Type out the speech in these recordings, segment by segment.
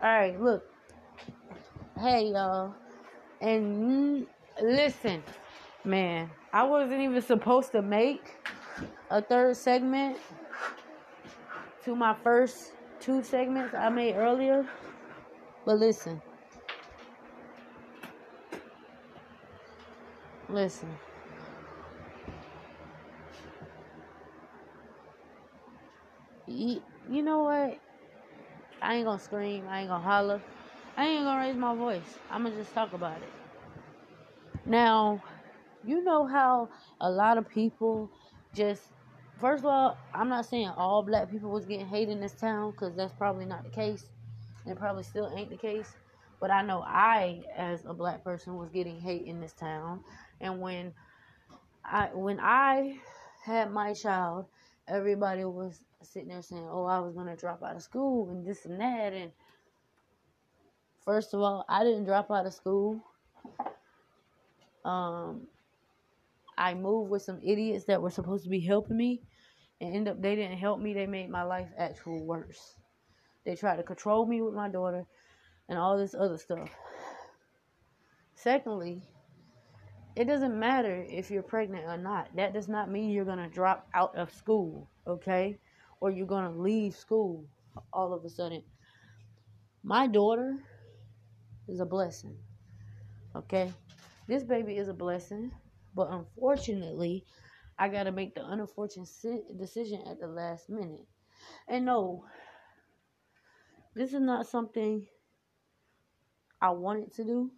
Alright, look. Hey, y'all. And listen, man, I wasn't even supposed to make a third segment to my first two segments I made earlier. But listen. Listen. You, you know what? I ain't gonna scream. I ain't gonna holler. I ain't gonna raise my voice. I'm gonna just talk about it. Now, you know how a lot of people just, first of all, I'm not saying all black people was getting hate in this town because that's probably not the case. And it probably still ain't the case. But I know I, as a black person, was getting hate in this town. And when I when I had my child, everybody was sitting there saying, "Oh, I was gonna drop out of school and this and that." And first of all, I didn't drop out of school. Um, I moved with some idiots that were supposed to be helping me, and end up they didn't help me. They made my life actual worse. They tried to control me with my daughter, and all this other stuff. Secondly, it doesn't matter if you're pregnant or not. That does not mean you're gonna drop out of school, okay? Or you're gonna leave school all of a sudden. My daughter is a blessing, okay? This baby is a blessing, but unfortunately, I got to make the unfortunate decision at the last minute. And no, this is not something I wanted to do,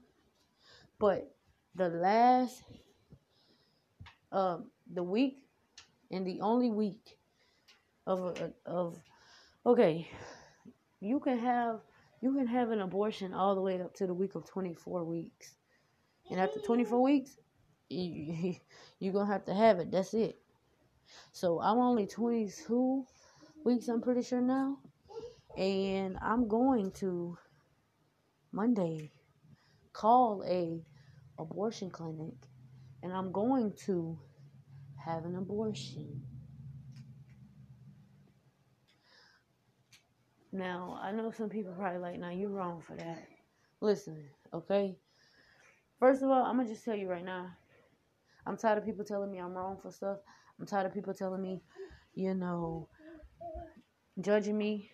but the last, um, the week and the only week of of okay, you can have you can have an abortion all the way up to the week of 24 weeks. And after 24 weeks, you, you're going to have to have it. That's it. So I'm only 22 weeks, I'm pretty sure now. And I'm going to Monday call a abortion clinic and I'm going to have an abortion. Now, I know some people probably like, now you're wrong for that. Listen, okay? First of all, I'm gonna just tell you right now. I'm tired of people telling me I'm wrong for stuff. I'm tired of people telling me, you know, judging me.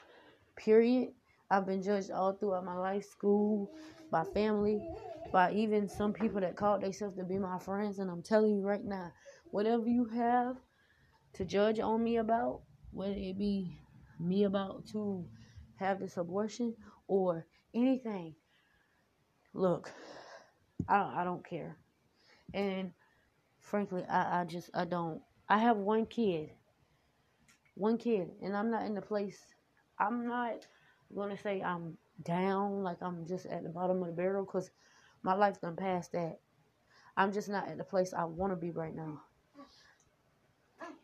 Period. I've been judged all throughout my life, school, by family, by even some people that called themselves to be my friends. And I'm telling you right now, whatever you have to judge on me about, whether it be me about to have this abortion or anything, look, I don't, I don't care. And frankly, I, I just I don't. I have one kid. One kid, and I'm not in the place. I'm not gonna say I'm down like I'm just at the bottom of the barrel because my life's done past that. I'm just not at the place I want to be right now.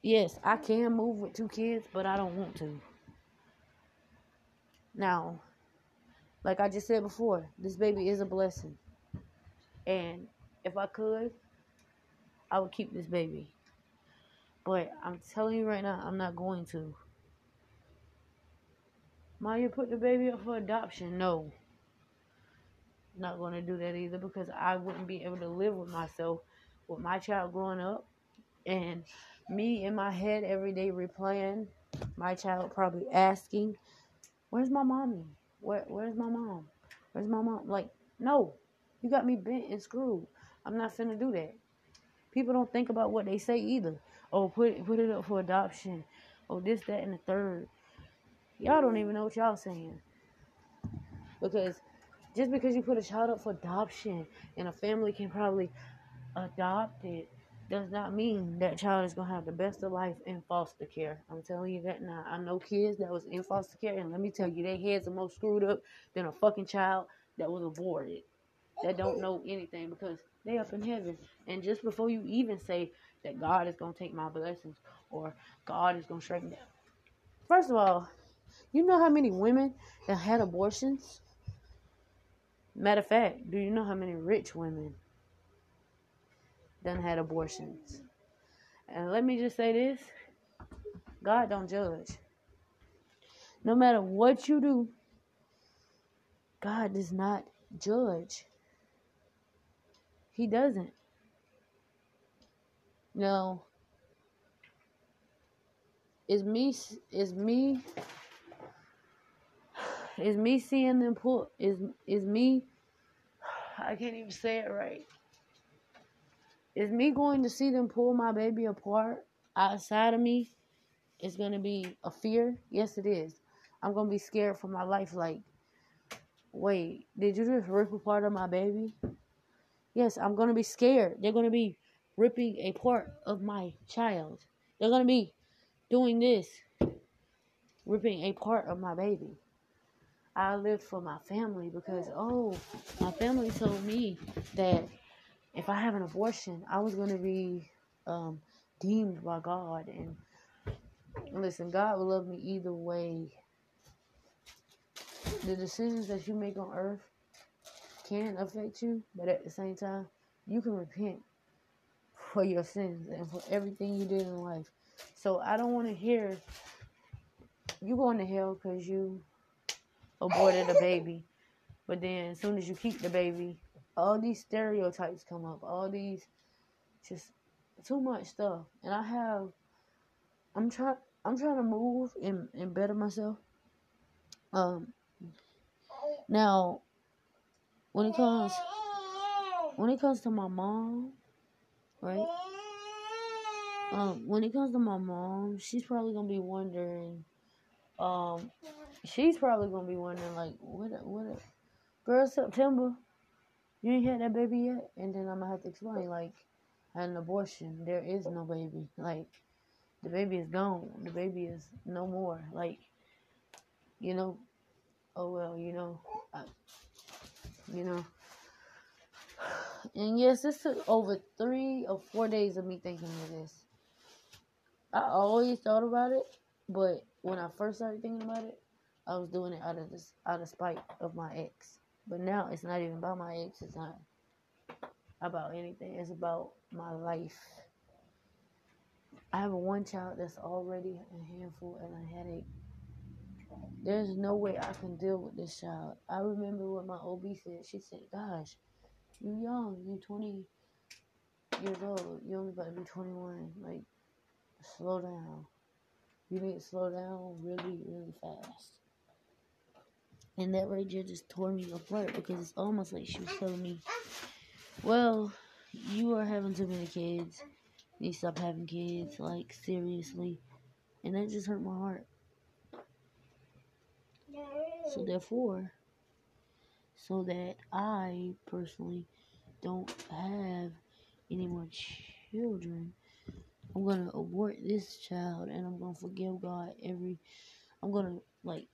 Yes, I can move with two kids, but I don't want to. Now, like I just said before, this baby is a blessing. And if I could, I would keep this baby. But I'm telling you right now, I'm not going to. Maya put the baby up for adoption. No. Not going to do that either because I wouldn't be able to live with myself with my child growing up and me in my head every day replaying my child probably asking, Where's my mommy? Where where's my mom? Where's my mom? Like, no. You got me bent and screwed. I'm not finna do that. People don't think about what they say either. Oh, put put it up for adoption. Oh, this, that, and the third. Y'all don't even know what y'all saying. Because just because you put a child up for adoption and a family can probably adopt it does not mean that child is gonna have the best of life in foster care. I'm telling you that now. I know kids that was in foster care, and let me tell you, their heads are more screwed up than a fucking child that was aborted that don't know anything because they up in heaven. And just before you even say that God is gonna take my blessings or God is gonna straighten down. First of all, you know how many women that had abortions? Matter of fact, do you know how many rich women done had abortions? And let me just say this God don't judge. No matter what you do, God does not judge. He doesn't. No. Is me is me is me seeing them pull is is me I can't even say it right. Is me going to see them pull my baby apart outside of me is gonna be a fear? Yes it is. I'm gonna be scared for my life like wait, did you just rip apart of my baby? Yes, I'm gonna be scared. They're gonna be ripping a part of my child. They're gonna be doing this, ripping a part of my baby. I lived for my family because oh, my family told me that if I have an abortion, I was gonna be um, deemed by God. And listen, God will love me either way. The decisions that you make on earth can affect you, but at the same time, you can repent for your sins and for everything you did in life. So I don't want to hear you going to hell because you aborted a baby. But then as soon as you keep the baby, all these stereotypes come up. All these just too much stuff. And I have I'm trying I'm trying to move and, and better myself. Um now when it comes when it comes to my mom, right? Um, when it comes to my mom, she's probably gonna be wondering. Um, she's probably gonna be wondering like, what, what, girl, September, you ain't had that baby yet, and then I'm gonna have to explain like, had an abortion. There is no baby. Like, the baby is gone. The baby is no more. Like, you know, oh well, you know, I, you know. And yes, this took over three or four days of me thinking of this. I always thought about it, but when I first started thinking about it, I was doing it out of this out of spite of my ex. But now it's not even about my ex. It's not about anything. It's about my life. I have one child that's already a handful and a headache. There's no way I can deal with this child. I remember what my OB said. She said, "Gosh, you're young. you're 20 years old. you're only about to be 21. Like, slow down. You need to slow down really, really fast." And that right there just tore me apart because it's almost like she was telling me, well, you are having too many kids. You to stop having kids, like, seriously. And that just hurt my heart. So, therefore, so that I personally don't have any more children, I'm gonna abort this child and I'm gonna forgive God every. I'm gonna, like,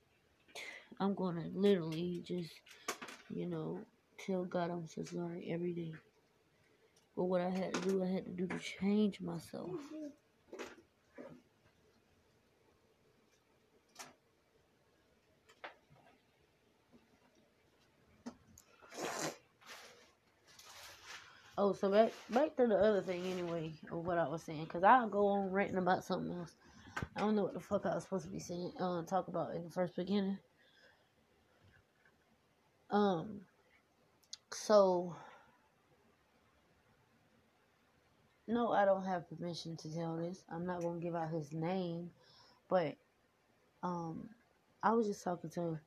I'm gonna literally just, you know, tell God I'm so sorry every day. But what I had to do, I had to do to change myself. Oh, so back back to the other thing anyway, of what I was saying, cause I'll go on ranting about something else. I don't know what the fuck I was supposed to be saying, uh, talk about in the first beginning. Um, so, no, I don't have permission to tell this. I'm not gonna give out his name, but um, I was just talking to,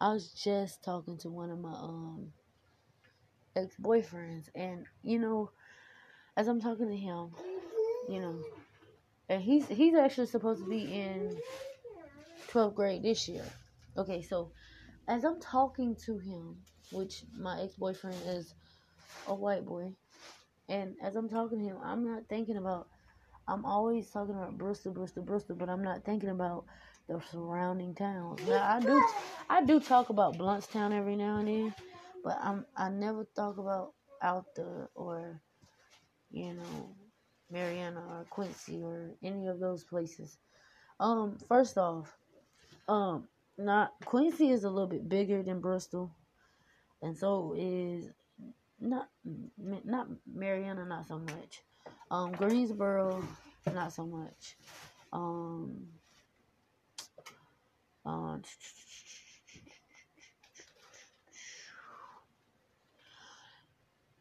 I was just talking to one of my um ex boyfriends, and you know, as I'm talking to him, you know, and he's he's actually supposed to be in 12th grade this year. Okay, so as I'm talking to him, which my ex boyfriend is a white boy, and as I'm talking to him, I'm not thinking about. I'm always talking about Bristol, Bristol, Bristol, but I'm not thinking about the surrounding towns. Now I do, I do talk about Blountstown every now and then, but I'm I never talk about Altha or, you know, Marianna or Quincy or any of those places. Um, first off, um, not Quincy is a little bit bigger than Bristol, and so is not not Marianna, not so much. Um, Greensboro, not so much. Um, um uh,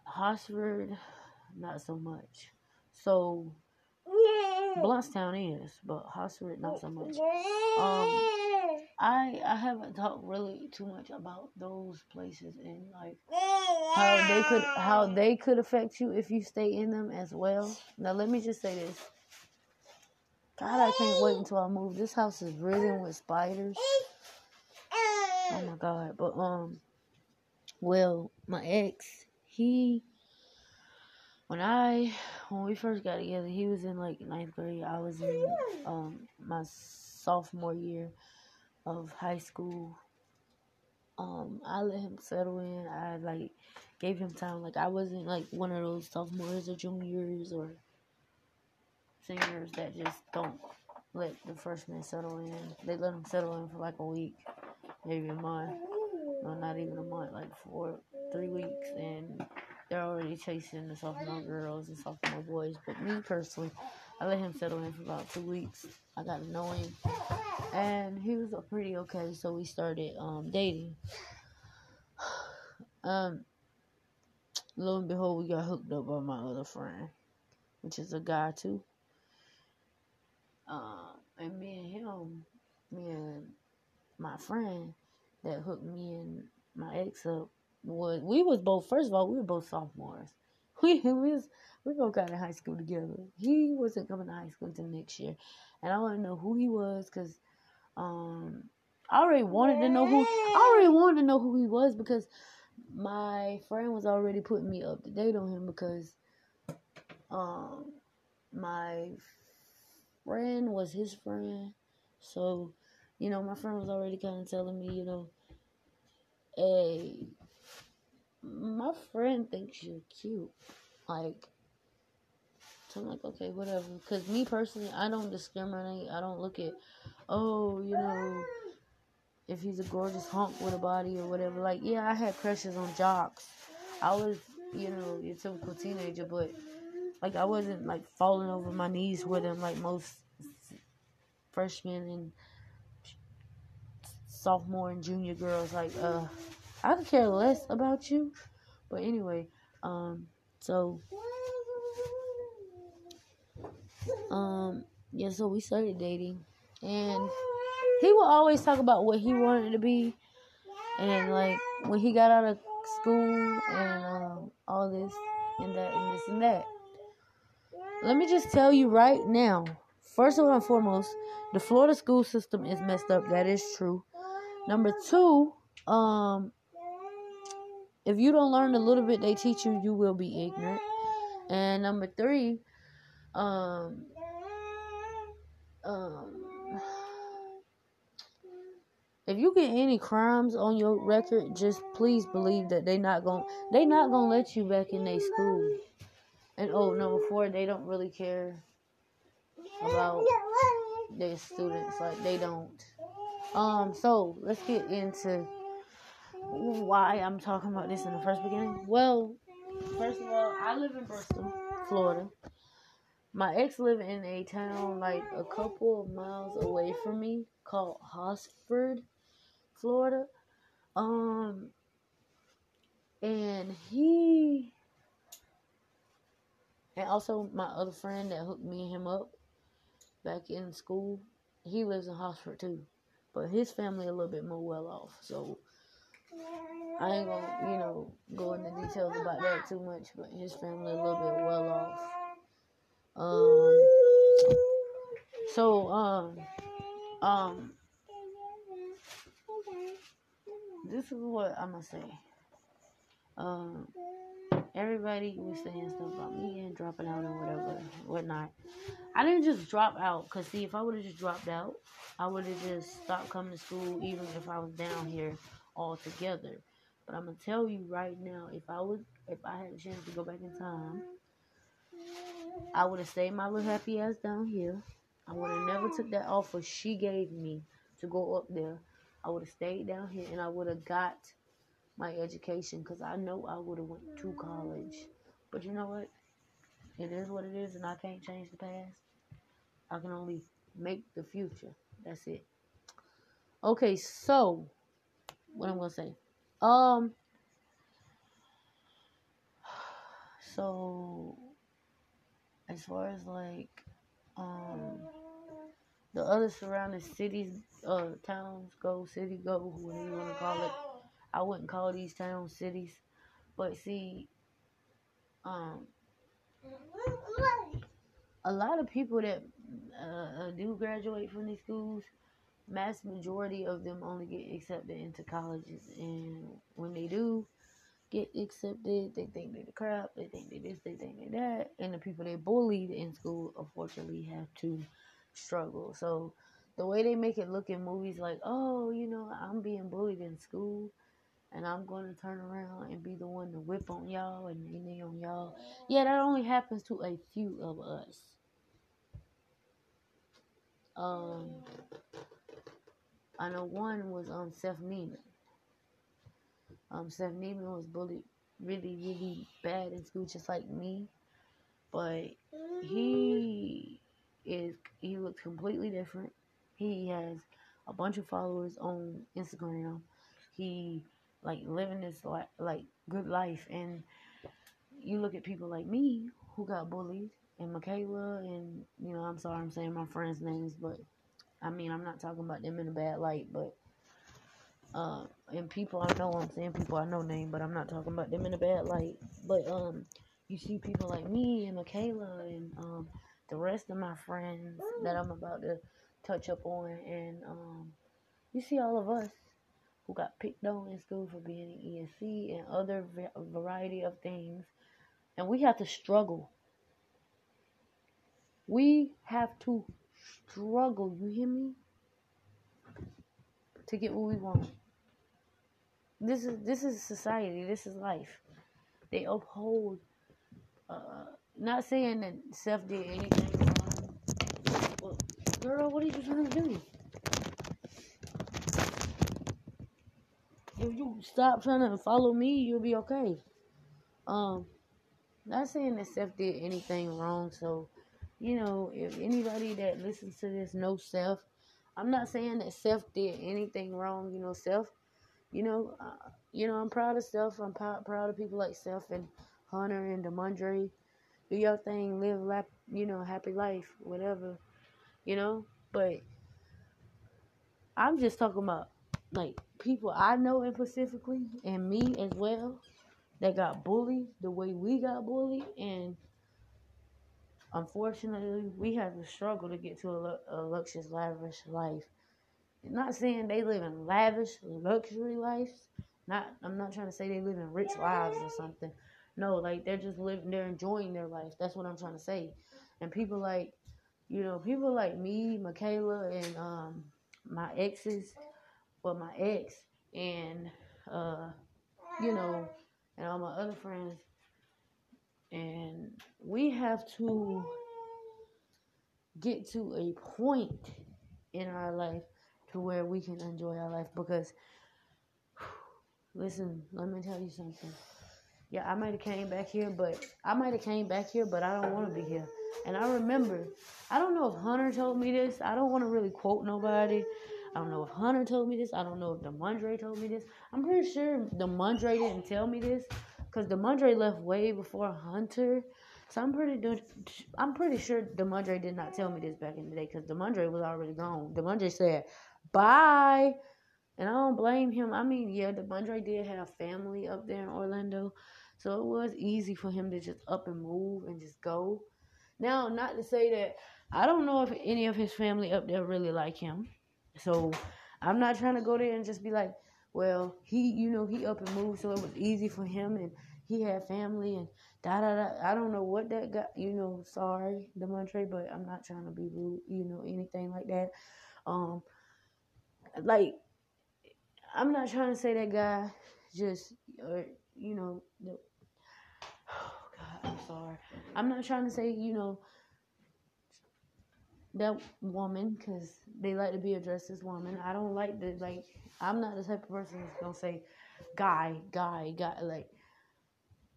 Hosford, not so much. So Blountstown is, but Hosford not so much. Um, I I haven't talked really too much about those places and like how they could how they could affect you if you stay in them as well. Now let me just say this. God, I can't wait until I move. This house is ridden with spiders. Oh my god. But um well, my ex, he when I when we first got together, he was in like ninth grade. I was in um my sophomore year of high school. Um, I let him settle in. I like gave him time. Like I wasn't like one of those sophomores or juniors or seniors that just don't let the freshmen settle in. They let them settle in for like a week, maybe a month. No, not even a month, like four, three weeks, and they're already chasing the sophomore girls and sophomore boys. But me personally, I let him settle in for about two weeks. I got to know him, and he was pretty okay. So we started um, dating. Um, lo and behold, we got hooked up by my other friend, which is a guy too. Um, and me and him, me and my friend that hooked me and my ex up was we was both first of all we were both sophomores. We, we was we both got in high school together. He wasn't coming to high school until next year, and I want to know who he was because um I already wanted to know who I already wanted to know who he was because my friend was already putting me up to date on him because um my friend was his friend, so you know my friend was already kind of telling me you know hey my friend thinks you're cute. Like, so I'm like, okay, whatever. Because me personally, I don't discriminate. I don't look at, oh, you know, if he's a gorgeous hunk with a body or whatever. Like, yeah, I had crushes on jocks. I was, you know, your typical teenager, but like I wasn't like falling over my knees with him like most freshmen and sophomore and junior girls. Like, uh, I could care less about you. But anyway, um, so um, yeah, so we started dating, and he would always talk about what he wanted to be, and like when he got out of school and um, all this and that and this and that. Let me just tell you right now. First of all and foremost, the Florida school system is messed up. That is true. Number two, um, if you don't learn a little bit they teach you, you will be ignorant. And number three, um, um, if you get any crimes on your record, just please believe that they not going they not gonna let you back in their school. And oh, number four, they don't really care about their students. Like they don't. Um, so let's get into why I'm talking about this in the first beginning. Well, first of all, I live in Bristol, Florida. My ex live in a town like a couple of miles away from me called Hosford, Florida. Um, and he, and also my other friend that hooked me and him up back in school, he lives in Hosford too, but his family a little bit more well off. So I ain't gonna, you know, go into details about that too much, but his family a little bit well off. Um, so, um, um, this is what I'm gonna say. Um, everybody was saying stuff about me and dropping out and whatever, whatnot. I didn't just drop out, cause see, if I would have just dropped out, I would have just stopped coming to school, even if I was down here altogether. But I'm gonna tell you right now, if I was, if I had a chance to go back in time, I would have stayed my little happy ass down here. I would have never took that offer she gave me to go up there. I would have stayed down here and I would have got my education because I know I would have went to college. But you know what? It is what it is, and I can't change the past. I can only make the future. That's it. Okay, so what I'm gonna say. Um So, as far as like um, the other surrounding cities, uh, towns go, city go, whatever you want to call it, I wouldn't call these towns cities. But see, um, a lot of people that uh, uh, do graduate from these schools, mass majority of them only get accepted into colleges, and when they do get accepted, they think they're the crap, they think they this, they think they that, and the people they bullied in school, unfortunately, have to struggle. So the way they make it look in movies, like, oh, you know, I'm being bullied in school and I'm going to turn around and be the one to whip on y'all and nay on y'all. Yeah, that only happens to a few of us. Um, I know one was um Seth Neiman. Um, Seth Neiman was bullied really, really bad in school, just like me. But he is he looks completely different. He has a bunch of followers on Instagram. He like living this like like good life and you look at people like me who got bullied and Michaela and you know I'm sorry I'm saying my friends' names but I mean I'm not talking about them in a bad light but uh, and people I know I'm saying people I know name but I'm not talking about them in a bad light but um you see people like me and Michaela and um the rest of my friends that I'm about to touch up on and um you see all of us who got picked on in school for being in ESE and other variety of things. And we have to struggle. We have to struggle, you hear me? To get what we want. This is this is society, this is life. They uphold uh not saying that Seth did anything wrong. But girl, what are you trying to do? if you stop trying to follow me, you'll be okay. Um, not saying that Seth did anything wrong. So, you know, if anybody that listens to this knows Seth, I'm not saying that Seth did anything wrong. You know, Seth, you know, uh, you know, I'm proud of Seth. I'm proud, proud of people like Seth and Hunter and Demondre. Do your thing, live, lap, you know, happy life, whatever, you know. But I'm just talking about like people I know and specifically and me as well that got bullied the way we got bullied and unfortunately we have to struggle to get to a, a luxurious lavish life. Not saying they live in lavish luxury lives not i'm not trying to say they live in rich lives or something. No like they're just living they're enjoying their life. That's what i'm trying to say. And people like you know people like me michaela and um my exes well, my ex and uh, you know, and all my other friends. And we have to get to a point in our life to where we can enjoy our life because listen, let me tell you something. Yeah, I might have came back here, but I might have came back here, but I don't want to be here. And I remember, I don't know if Hunter told me this. I don't want to really quote nobody, I don't know if Hunter told me this. I don't know if Demondre told me this. I'm pretty sure Demondre didn't tell me this because Demondre left way before Hunter. So I'm pretty do- I'm pretty sure Demondre did not tell me this back in the day because Demondre was already gone. Demondre said bye, and I don't blame him. I mean, yeah, Demondre did have family up there in Orlando, so it was easy for him to just up and move and just go. Now, not to say that I don't know if any of his family up there really like him. So I'm not trying to go there and just be like, well, he, you know, he up and moved, so it was easy for him, and he had family, and da da da. I don't know what that got, you know. Sorry, Demontre, but I'm not trying to be rude, you know, anything like that. Um, like, I'm not trying to say that guy just, or you know, the, oh God, I'm sorry. I'm not trying to say, you know, that woman because they like to be addressed as woman. I don't like the like. I'm not the type of person that's gonna say guy, guy, guy. Like,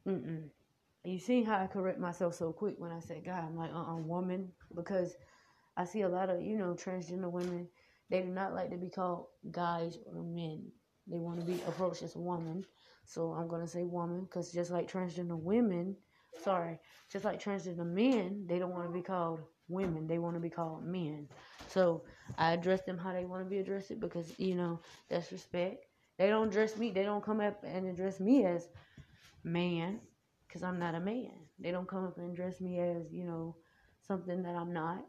mm mm. You see how I correct myself so quick when I say guy. I'm like, uh, uh woman, because I see a lot of you know transgender women. They do not like to be called guys or men. They want to be approached as woman. So I'm gonna say woman because just like transgender women sorry, just like transgender men, they don't want to be called women. They want to be called men. So I address them how they want to be addressed because, you know, that's respect. They don't address me. They don't come up and address me as man because I'm not a man. They don't come up and address me as, you know, something that I'm not.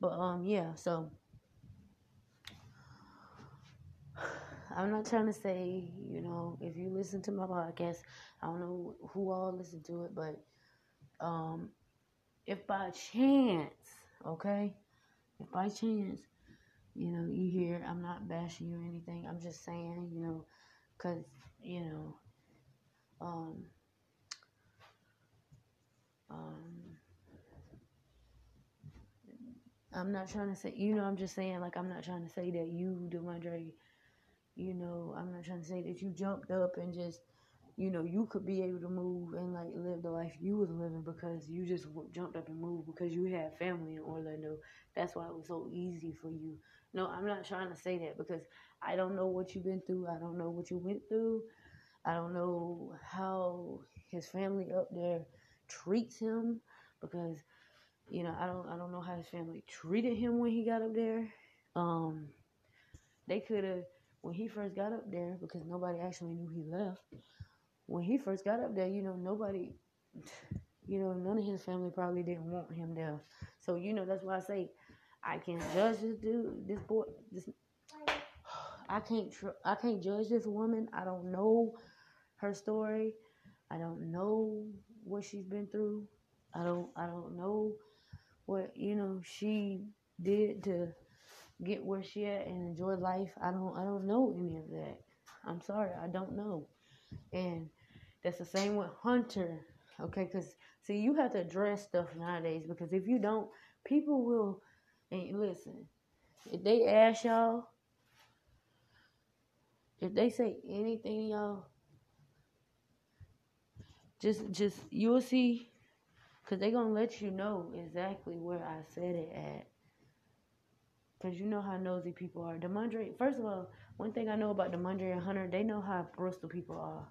But, um, yeah, so I'm not trying to say, you know, if you listen to my podcast, I don't know who all listen to it, but um, if by chance, okay, if by chance, you know, you hear, I'm not bashing you or anything. I'm just saying, you know, because, you know, um, um, I'm not trying to say, you know, I'm just saying, like, I'm not trying to say that you, DeMondre, you know, I'm not trying to say that you jumped up and just, you know, you could be able to move and like live the life you was living because you just jumped up and moved because you had family in Orlando. That's why it was so easy for you. No, I'm not trying to say that because I don't know what you've been through. I don't know what you went through. I don't know how his family up there treats him because you know I don't I don't know how his family treated him when he got up there. Um, they could have when he first got up there, because nobody actually knew he left, when he first got up there, you know, nobody, you know, none of his family probably didn't want him there. So, you know, that's why I say I can't judge this dude, this boy, this. I can't tr- I can't judge this woman. I don't know her story. I don't know what she's been through. I don't I don't know what you know she did to get where she at and enjoy life. I don't I don't know any of that. I'm sorry, I don't know. And that's the same with Hunter. Okay, because see, you have to address stuff nowadays because if you don't, people will. And listen, if they ask y'all, if they say anything, y'all, just just you'll see, cause they gonna let you know exactly where I said it at. Cause you know how nosy people are. Demondre, first of all, one thing I know about Demondre and Hunter, they know how Bristol people are.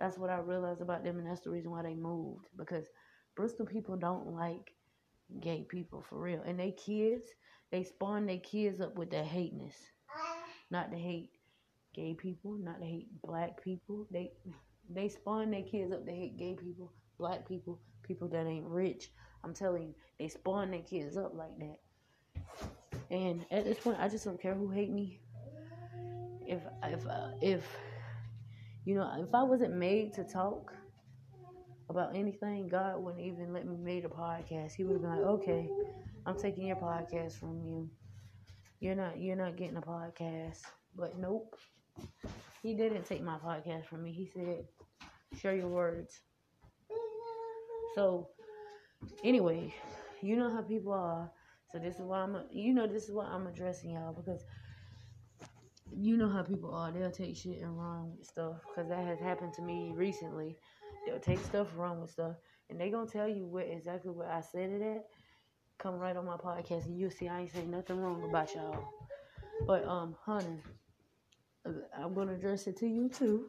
That's what I realized about them, and that's the reason why they moved. Because Bristol people don't like gay people for real, and they kids, they spawn their kids up with that hateness, not to hate gay people, not to hate black people. They they spawn their kids up to hate gay people, black people, people that ain't rich. I'm telling you, they spawn their kids up like that. And at this point, I just don't care who hate me. If if uh, if you know, if I wasn't made to talk about anything, God wouldn't even let me make a podcast. He would have been like, "Okay, I'm taking your podcast from you. You're not you're not getting a podcast." But nope, he didn't take my podcast from me. He said, "Share your words." So, anyway, you know how people are. So this is why I'm, you know, this is why I'm addressing y'all because you know how people are. They'll take shit and run with stuff because that has happened to me recently. They'll take stuff, run with stuff, and they gonna tell you what exactly what I said it at. Come right on my podcast and you'll see I ain't saying nothing wrong about y'all. But um, Hunter, I'm gonna address it to you too.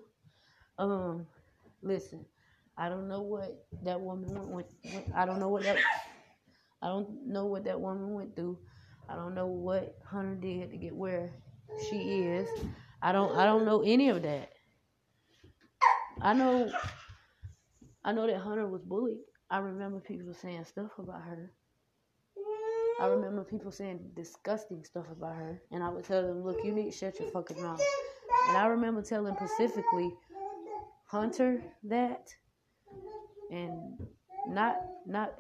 Um, listen, I don't know what that woman went with. I don't know what that I don't know what that woman went through. I don't know what Hunter did to get where she is. I don't I don't know any of that. I know I know that Hunter was bullied. I remember people saying stuff about her. I remember people saying disgusting stuff about her. And I would tell them, look, you need to shut your fucking mouth. And I remember telling specifically Hunter that and not not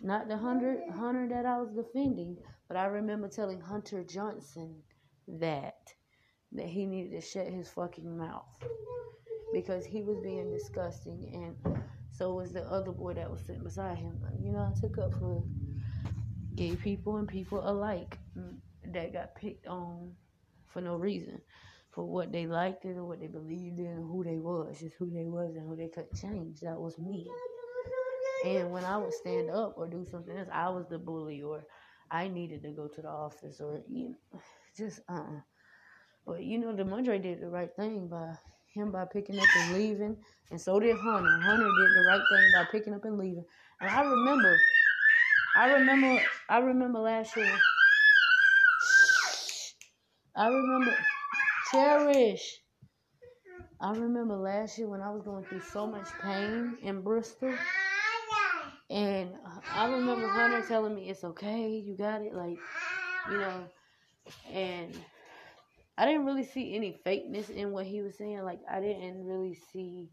not the hundred hunter that I was defending, but I remember telling Hunter Johnson that that he needed to shut his fucking mouth because he was being disgusting, and so was the other boy that was sitting beside him. You know, I took up for gay people and people alike that got picked on for no reason, for what they liked or what they believed in, or who they was, just who they was and who they couldn't change. That was me. And when I would stand up or do something else, I was the bully or I needed to go to the office or you know, just uh uh But you know, Demondre did the right thing by him by picking up and leaving, and so did Hunter. Hunter did the right thing by picking up and leaving. And I remember, I remember, I remember last year. I remember, cherish. I remember last year when I was going through so much pain in Bristol. And I remember Hunter telling me it's okay, you got it, like, you know, and I didn't really see any fakeness in what he was saying. Like, I didn't really see,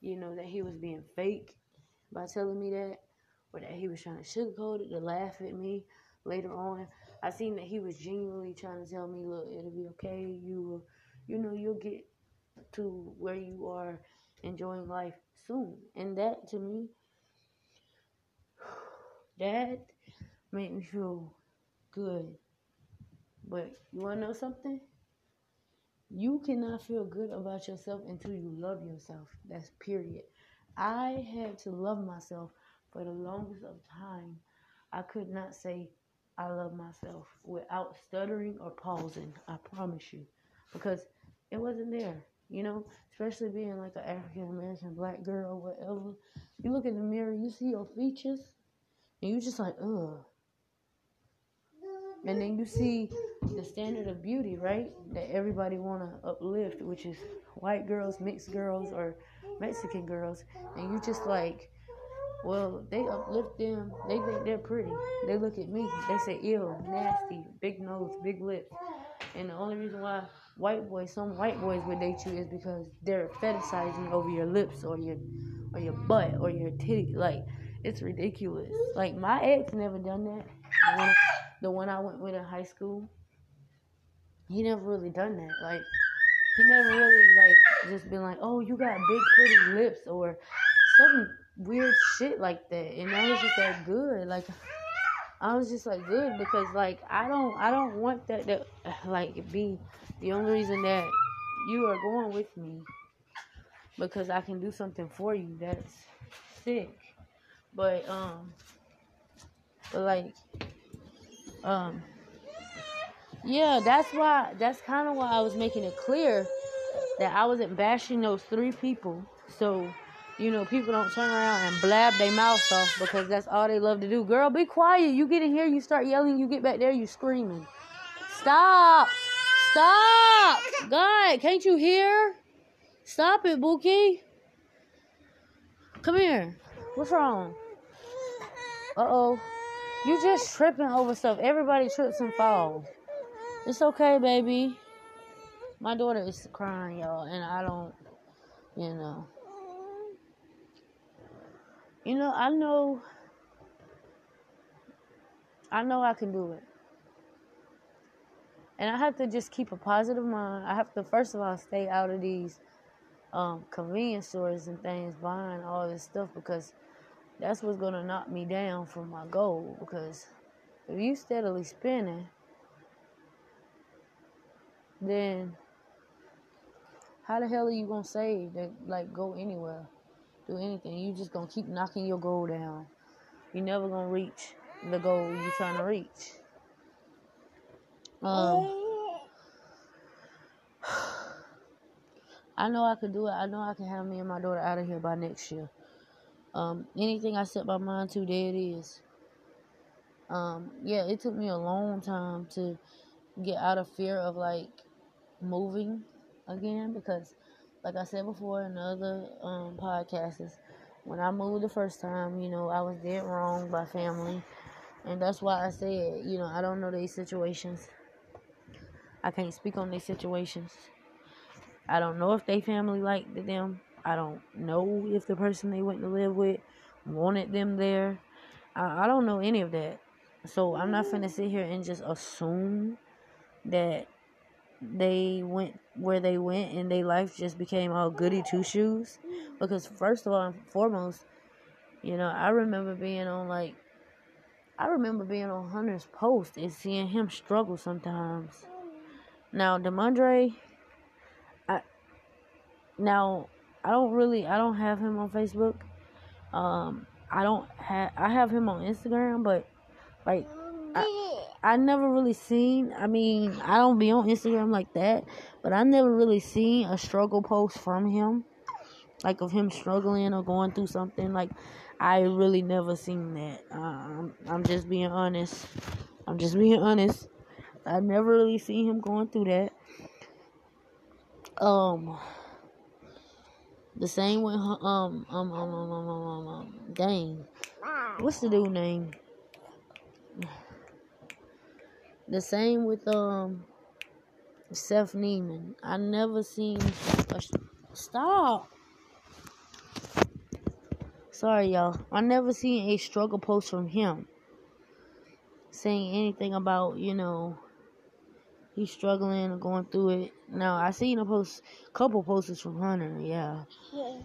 you know, that he was being fake by telling me that, or that he was trying to sugarcoat it to laugh at me later on. I seen that he was genuinely trying to tell me, look, it'll be okay. You, you know, you'll get to where you are enjoying life soon. And that to me that made me feel good. But you wanna know something? You cannot feel good about yourself until you love yourself. That's period. I had to love myself for the longest of time. I could not say I love myself without stuttering or pausing. I promise you. Because it wasn't there. You know, especially being like an African American black girl, whatever. You look in the mirror, you see your features, and you just like, ugh. And then you see the standard of beauty, right? That everybody wanna uplift, which is white girls, mixed girls, or Mexican girls, and you just like, well, they uplift them. They think they're pretty. They look at me. They say, ew, nasty, big nose, big lips. And the only reason why white boys, some white boys would date you is because they're fetishizing over your lips or your or your butt or your titty. Like it's ridiculous. Like my ex never done that. The one, the one I went with in high school, he never really done that. Like he never really like just been like, oh, you got big pretty lips or some weird shit like that. And I was just like, good. Like I was just like, good because like I don't I don't want that to like be the only reason that you are going with me because I can do something for you. That's sick. But um but like um yeah, that's why that's kind of why I was making it clear that I wasn't bashing those three people. So, you know, people don't turn around and blab their mouths off because that's all they love to do. Girl, be quiet. You get in here, you start yelling, you get back there, you screaming. Stop. Stop. God, can't you hear? Stop it, Bookie. Come here. What's wrong? Uh oh. You just tripping over stuff. Everybody trips and falls. It's okay, baby. My daughter is crying, y'all, and I don't, you know. You know, I know. I know I can do it. And I have to just keep a positive mind. I have to, first of all, stay out of these um, convenience stores and things buying all this stuff because that's what's gonna knock me down from my goal because if you steadily spinning then how the hell are you gonna save that like go anywhere do anything you just gonna keep knocking your goal down you're never gonna reach the goal you're trying to reach um I know I can do it. I know I can have me and my daughter out of here by next year. Um, anything I set my mind to, there it is. Um, yeah, it took me a long time to get out of fear of like moving again because, like I said before in other um, podcasts, when I moved the first time, you know, I was dead wrong by family. And that's why I said, you know, I don't know these situations. I can't speak on these situations. I don't know if they family liked them. I don't know if the person they went to live with wanted them there. I, I don't know any of that. So I'm not gonna sit here and just assume that they went where they went and their life just became all goody two shoes. Because first of all and foremost, you know, I remember being on like I remember being on Hunter's post and seeing him struggle sometimes. Now Demondre I now I don't really I don't have him on Facebook. Um I don't have I have him on Instagram, but like I, I never really seen. I mean, I don't be on Instagram like that, but I never really seen a struggle post from him, like of him struggling or going through something. Like, I really never seen that. I'm, I'm just being honest. I'm just being honest. I never really seen him going through that. Um, the same with um um um um um um, um, um dang, what's the dude name? The same with um Seth Neiman. I never seen a stop. Sorry, y'all. I never seen a struggle post from him saying anything about you know he's struggling or going through it. Now I seen a post, couple posts from Hunter. Yeah. yeah.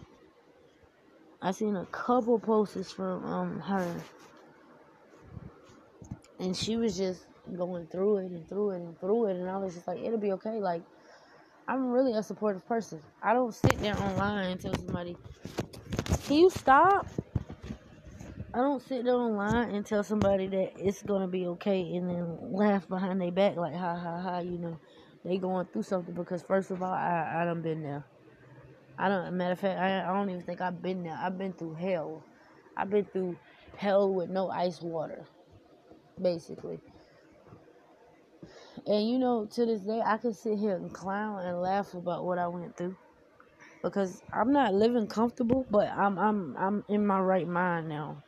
I seen a couple posts from um her, and she was just going through it and through it and through it, and I was just like, it'll be okay. Like, I'm really a supportive person. I don't sit there online and tell somebody, "Can you stop?" I don't sit there online and tell somebody that it's gonna be okay and then laugh behind their back like ha ha ha, you know, they going through something because first of all I I done been there. I don't matter of fact I, I don't even think I've been there. I've been through hell. I've been through hell with no ice water. Basically. And you know, to this day I can sit here and clown and laugh about what I went through. Because I'm not living comfortable, but I'm I'm I'm in my right mind now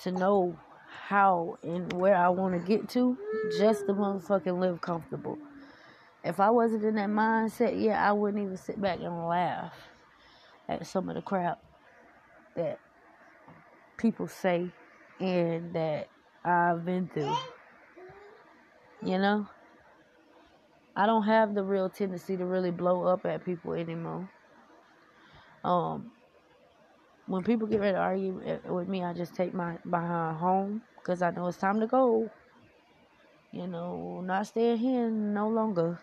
to know how and where I want to get to just to motherfucking live comfortable. If I wasn't in that mindset, yeah, I wouldn't even sit back and laugh at some of the crap that people say and that I've been through. You know? I don't have the real tendency to really blow up at people anymore. Um, when people get ready to argue with me, I just take my behind home because I know it's time to go. You know, not staying here no longer.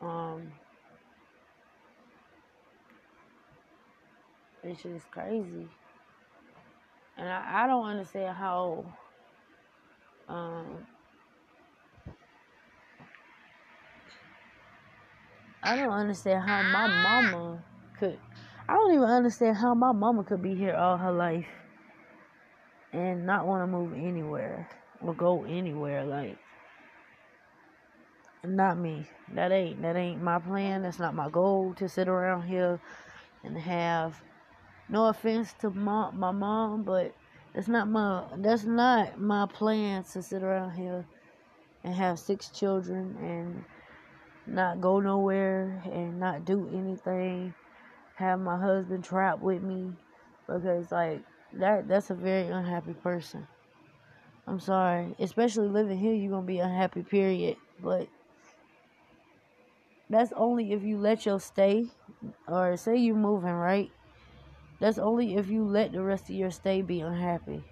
Um, it's just crazy, and I, I don't understand how. Um, I don't understand how my mama could. I don't even understand how my mama could be here all her life and not want to move anywhere or go anywhere. Like, not me. That ain't that ain't my plan. That's not my goal to sit around here and have. No offense to my my mom, but that's not my that's not my plan to sit around here and have six children and not go nowhere and not do anything. Have my husband trapped with me because like that that's a very unhappy person. I'm sorry. Especially living here you're gonna be unhappy period. But that's only if you let your stay or say you're moving, right? That's only if you let the rest of your stay be unhappy.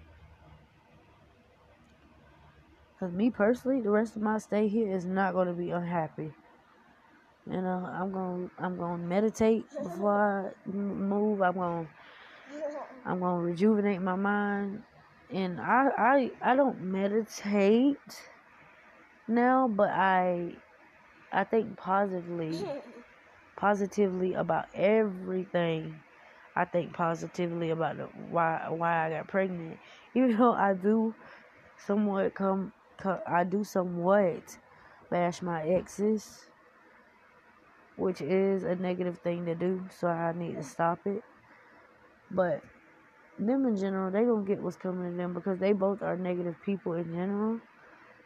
Cause me personally, the rest of my stay here is not gonna be unhappy. You uh, know, I'm gonna I'm gonna meditate before I move. I'm gonna I'm gonna rejuvenate my mind, and I I I don't meditate now, but I I think positively positively about everything. I think positively about the, why why I got pregnant, even though I do somewhat come, come I do somewhat bash my exes which is a negative thing to do, so I need to stop it. But them in general, they gonna get what's coming to them because they both are negative people in general.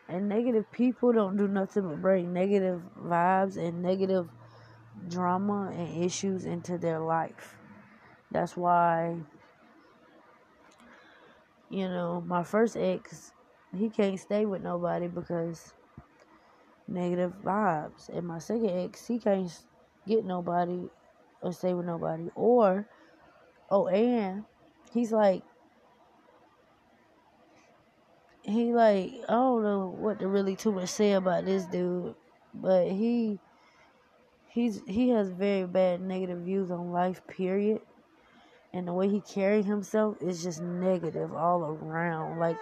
And negative people don't do nothing but bring negative vibes and negative drama and issues into their life. That's why, you know, my first ex, he can't stay with nobody because negative vibes. And my second ex, he can't get nobody or stay with nobody. Or, oh, and he's like, he like, I don't know what to really too much say about this dude, but he, he's he has very bad negative views on life. Period. And the way he carried himself is just negative all around. Like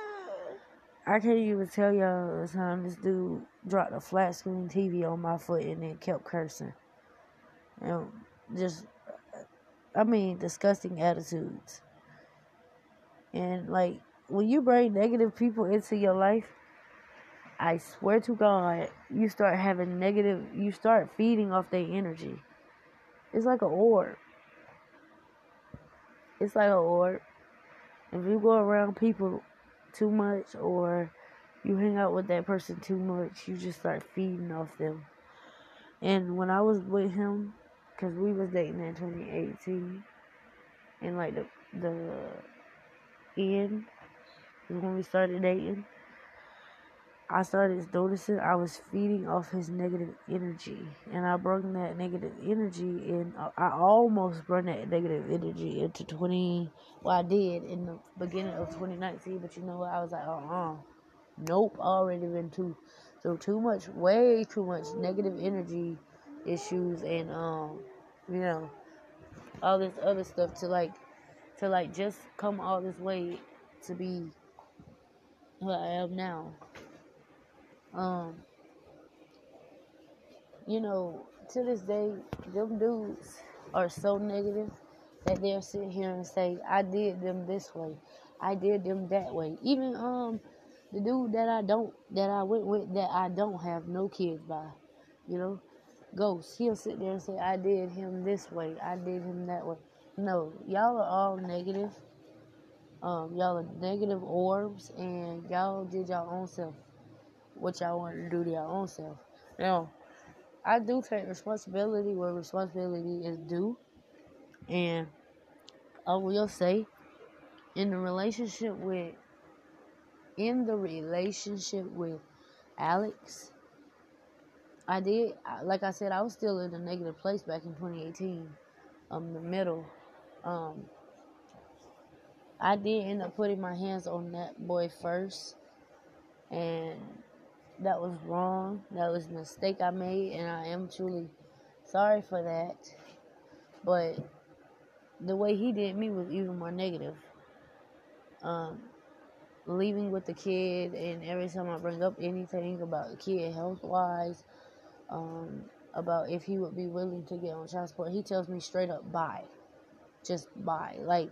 I can't even tell y'all the time this dude dropped a flat screen TV on my foot and then kept cursing. And just, I mean, disgusting attitudes. And like, when you bring negative people into your life, I swear to God, you start having negative, you start feeding off their energy. It's like an orb. It's like an orb. If you go around people too much or you hang out with that person too much, you just start feeding off them. And when I was with him, because we was dating in 2018, and like the the end when we started dating, I started noticing I was feeding off his negative energy, and I brought that negative energy, and I almost brought that negative energy into 20. Well, I did in the beginning of 2019, but you know what? I was like, uh uh nope, already been too, so too much, way too much negative energy issues, and um, you know, all this other stuff to like, to like just come all this way to be who I am now. Um, you know, to this day, them dudes are so negative that they'll sit here and say, I did them this way. I did them that way. Even um the dude that I don't that I went with that I don't have no kids by, you know, Ghost, he'll sit there and say, I did him this way, I did him that way. No, y'all are all negative. Um, y'all are negative orbs and y'all did y'all own self what y'all want to do to your own self. Now, I do take responsibility where responsibility is due. And I will say, in the relationship with, in the relationship with Alex, I did, like I said, I was still in a negative place back in 2018, um, the middle. Um, I did end up putting my hands on that boy first, and that was wrong. That was a mistake I made, and I am truly sorry for that. But the way he did me was even more negative. Um, leaving with the kid, and every time I bring up anything about the kid health wise, um, about if he would be willing to get on child support, he tells me straight up, bye. Just bye. Like,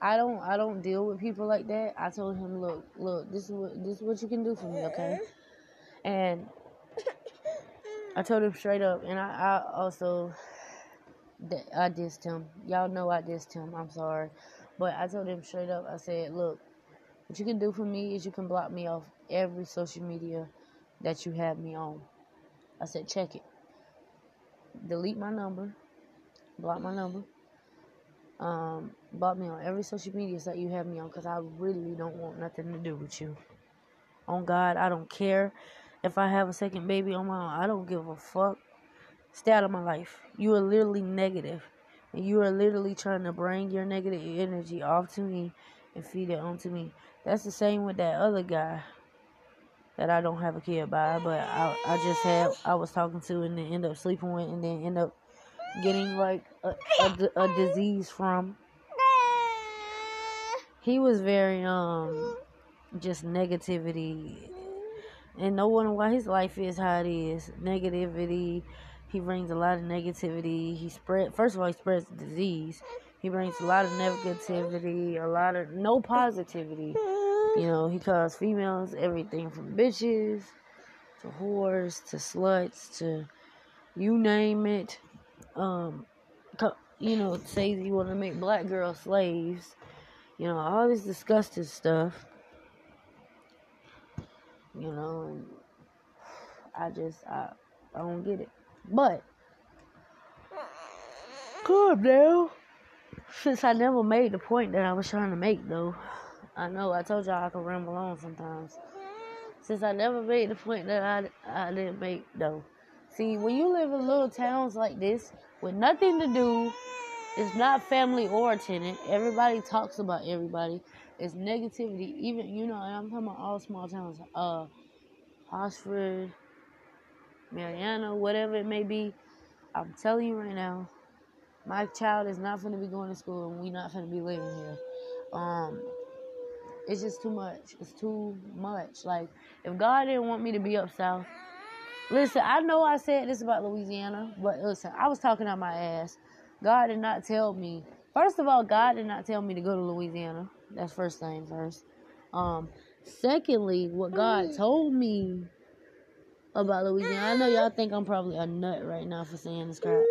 I don't I don't deal with people like that. I told him, look, look, this is what this is what you can do for me, okay? And I told him straight up, and I, I also I dissed him. Y'all know I dissed him. I'm sorry, but I told him straight up. I said, "Look, what you can do for me is you can block me off every social media that you have me on." I said, "Check it. Delete my number, block my number, um, block me on every social media that you have me on, because I really don't want nothing to do with you." On God, I don't care if I have a second baby on my own, I don't give a fuck. Stay out of my life. You are literally negative, and you are literally trying to bring your negative energy off to me and feed it onto me. That's the same with that other guy that I don't have a kid by, but I I just had I was talking to and then end up sleeping with and then end up getting like a, a, a disease from. He was very um just negativity and no wonder why his life is how it is. Negativity. He brings a lot of negativity. He spread. First of all, he spreads disease. He brings a lot of negativity, a lot of no positivity. You know, he calls females everything from bitches to whores to sluts to you name it. Um, you know, says you want to make black girls slaves. You know, all this disgusting stuff you know, and I just I I don't get it. But calm down. Since I never made the point that I was trying to make though. I know I told y'all I could ramble on sometimes. Since I never made the point that I I didn't make though. See, when you live in little towns like this with nothing to do, it's not family or a tenant. Everybody talks about everybody. It's negativity. Even you know, I'm talking about all small towns. Uh, Oxford, Marianna, whatever it may be. I'm telling you right now, My child is not going to be going to school, and we're not going to be living here. Um, it's just too much. It's too much. Like, if God didn't want me to be up south, listen, I know I said this about Louisiana, but listen, I was talking out my ass. God did not tell me. First of all, God did not tell me to go to Louisiana. That's first thing first. Um, secondly, what God told me about Louisiana, I know y'all think I'm probably a nut right now for saying this crap.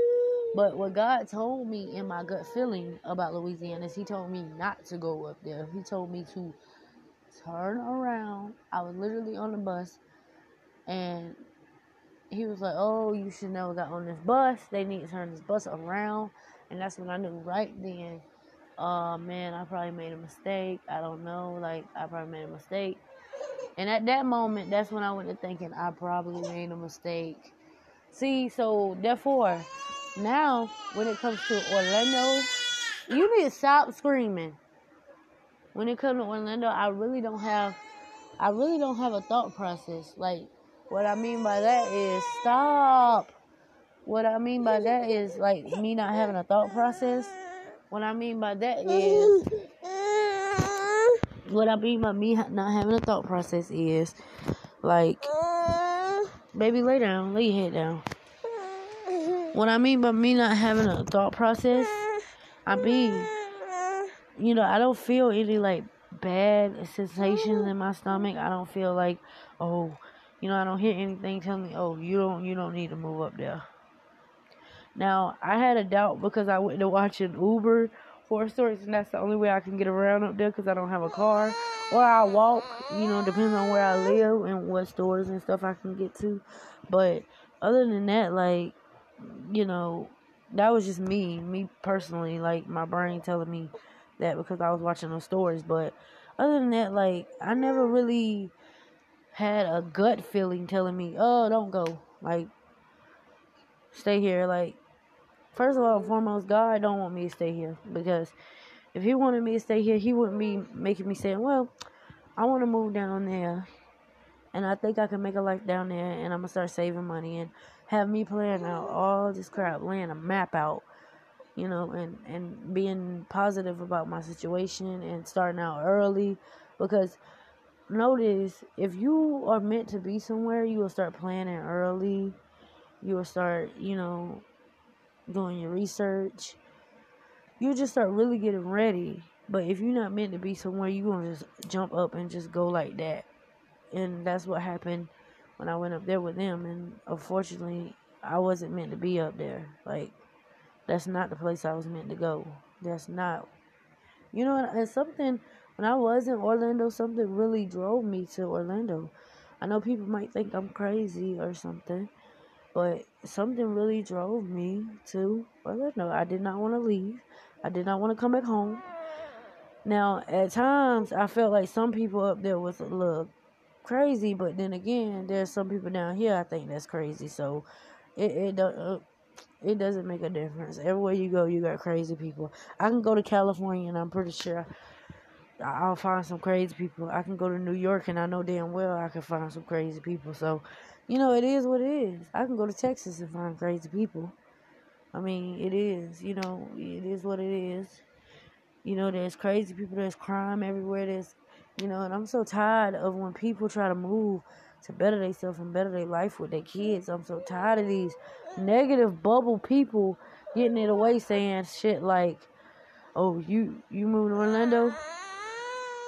But what God told me in my gut feeling about Louisiana is He told me not to go up there. He told me to turn around. I was literally on the bus, and He was like, "Oh, you should never got on this bus. They need to turn this bus around." And that's when I knew right then. Oh man, I probably made a mistake. I don't know. Like I probably made a mistake. And at that moment, that's when I went to thinking I probably made a mistake. See, so therefore, now, when it comes to Orlando, you need to stop screaming. When it comes to Orlando, I really don't have, I really don't have a thought process. Like, what I mean by that is stop. What I mean by that is like me not having a thought process. What I mean by that is, what I mean by me not having a thought process is, like, baby, lay down, lay your head down. What I mean by me not having a thought process, I mean, you know, I don't feel any like bad sensations in my stomach. I don't feel like, oh, you know, I don't hear anything telling me, oh, you don't, you don't need to move up there. Now, I had a doubt because I went to watch an Uber horror stories, and that's the only way I can get around up there because I don't have a car. Or I walk, you know, depends on where I live and what stores and stuff I can get to. But other than that, like, you know, that was just me, me personally, like my brain telling me that because I was watching those stories. But other than that, like I never really had a gut feeling telling me, "Oh, don't go." Like, stay here. Like, first of all, and foremost, God don't want me to stay here because if He wanted me to stay here, He wouldn't be making me say, "Well, I want to move down there." And I think I can make a life down there, and I'm gonna start saving money and have me plan out all this crap, laying a map out, you know, and and being positive about my situation and starting out early because notice if you are meant to be somewhere, you will start planning early. You will start, you know, doing your research. You'll just start really getting ready. But if you're not meant to be somewhere, you're gonna just jump up and just go like that. And that's what happened when I went up there with them, and unfortunately, I wasn't meant to be up there. Like, that's not the place I was meant to go. That's not, you know, and something when I was in Orlando, something really drove me to Orlando. I know people might think I'm crazy or something, but something really drove me to Orlando. I did not want to leave. I did not want to come back home. Now, at times, I felt like some people up there was a little crazy, but then again, there's some people down here I think that's crazy. So it it uh, it doesn't make a difference. Everywhere you go, you got crazy people. I can go to California and I'm pretty sure I'll find some crazy people. I can go to New York and I know damn well I can find some crazy people. So, you know, it is what it is. I can go to Texas and find crazy people. I mean, it is, you know, it is what it is. You know, there's crazy people, there's crime everywhere, there's you know, and I'm so tired of when people try to move to better themselves and better their life with their kids. I'm so tired of these negative bubble people getting it away saying shit like, "Oh, you you moving to Orlando?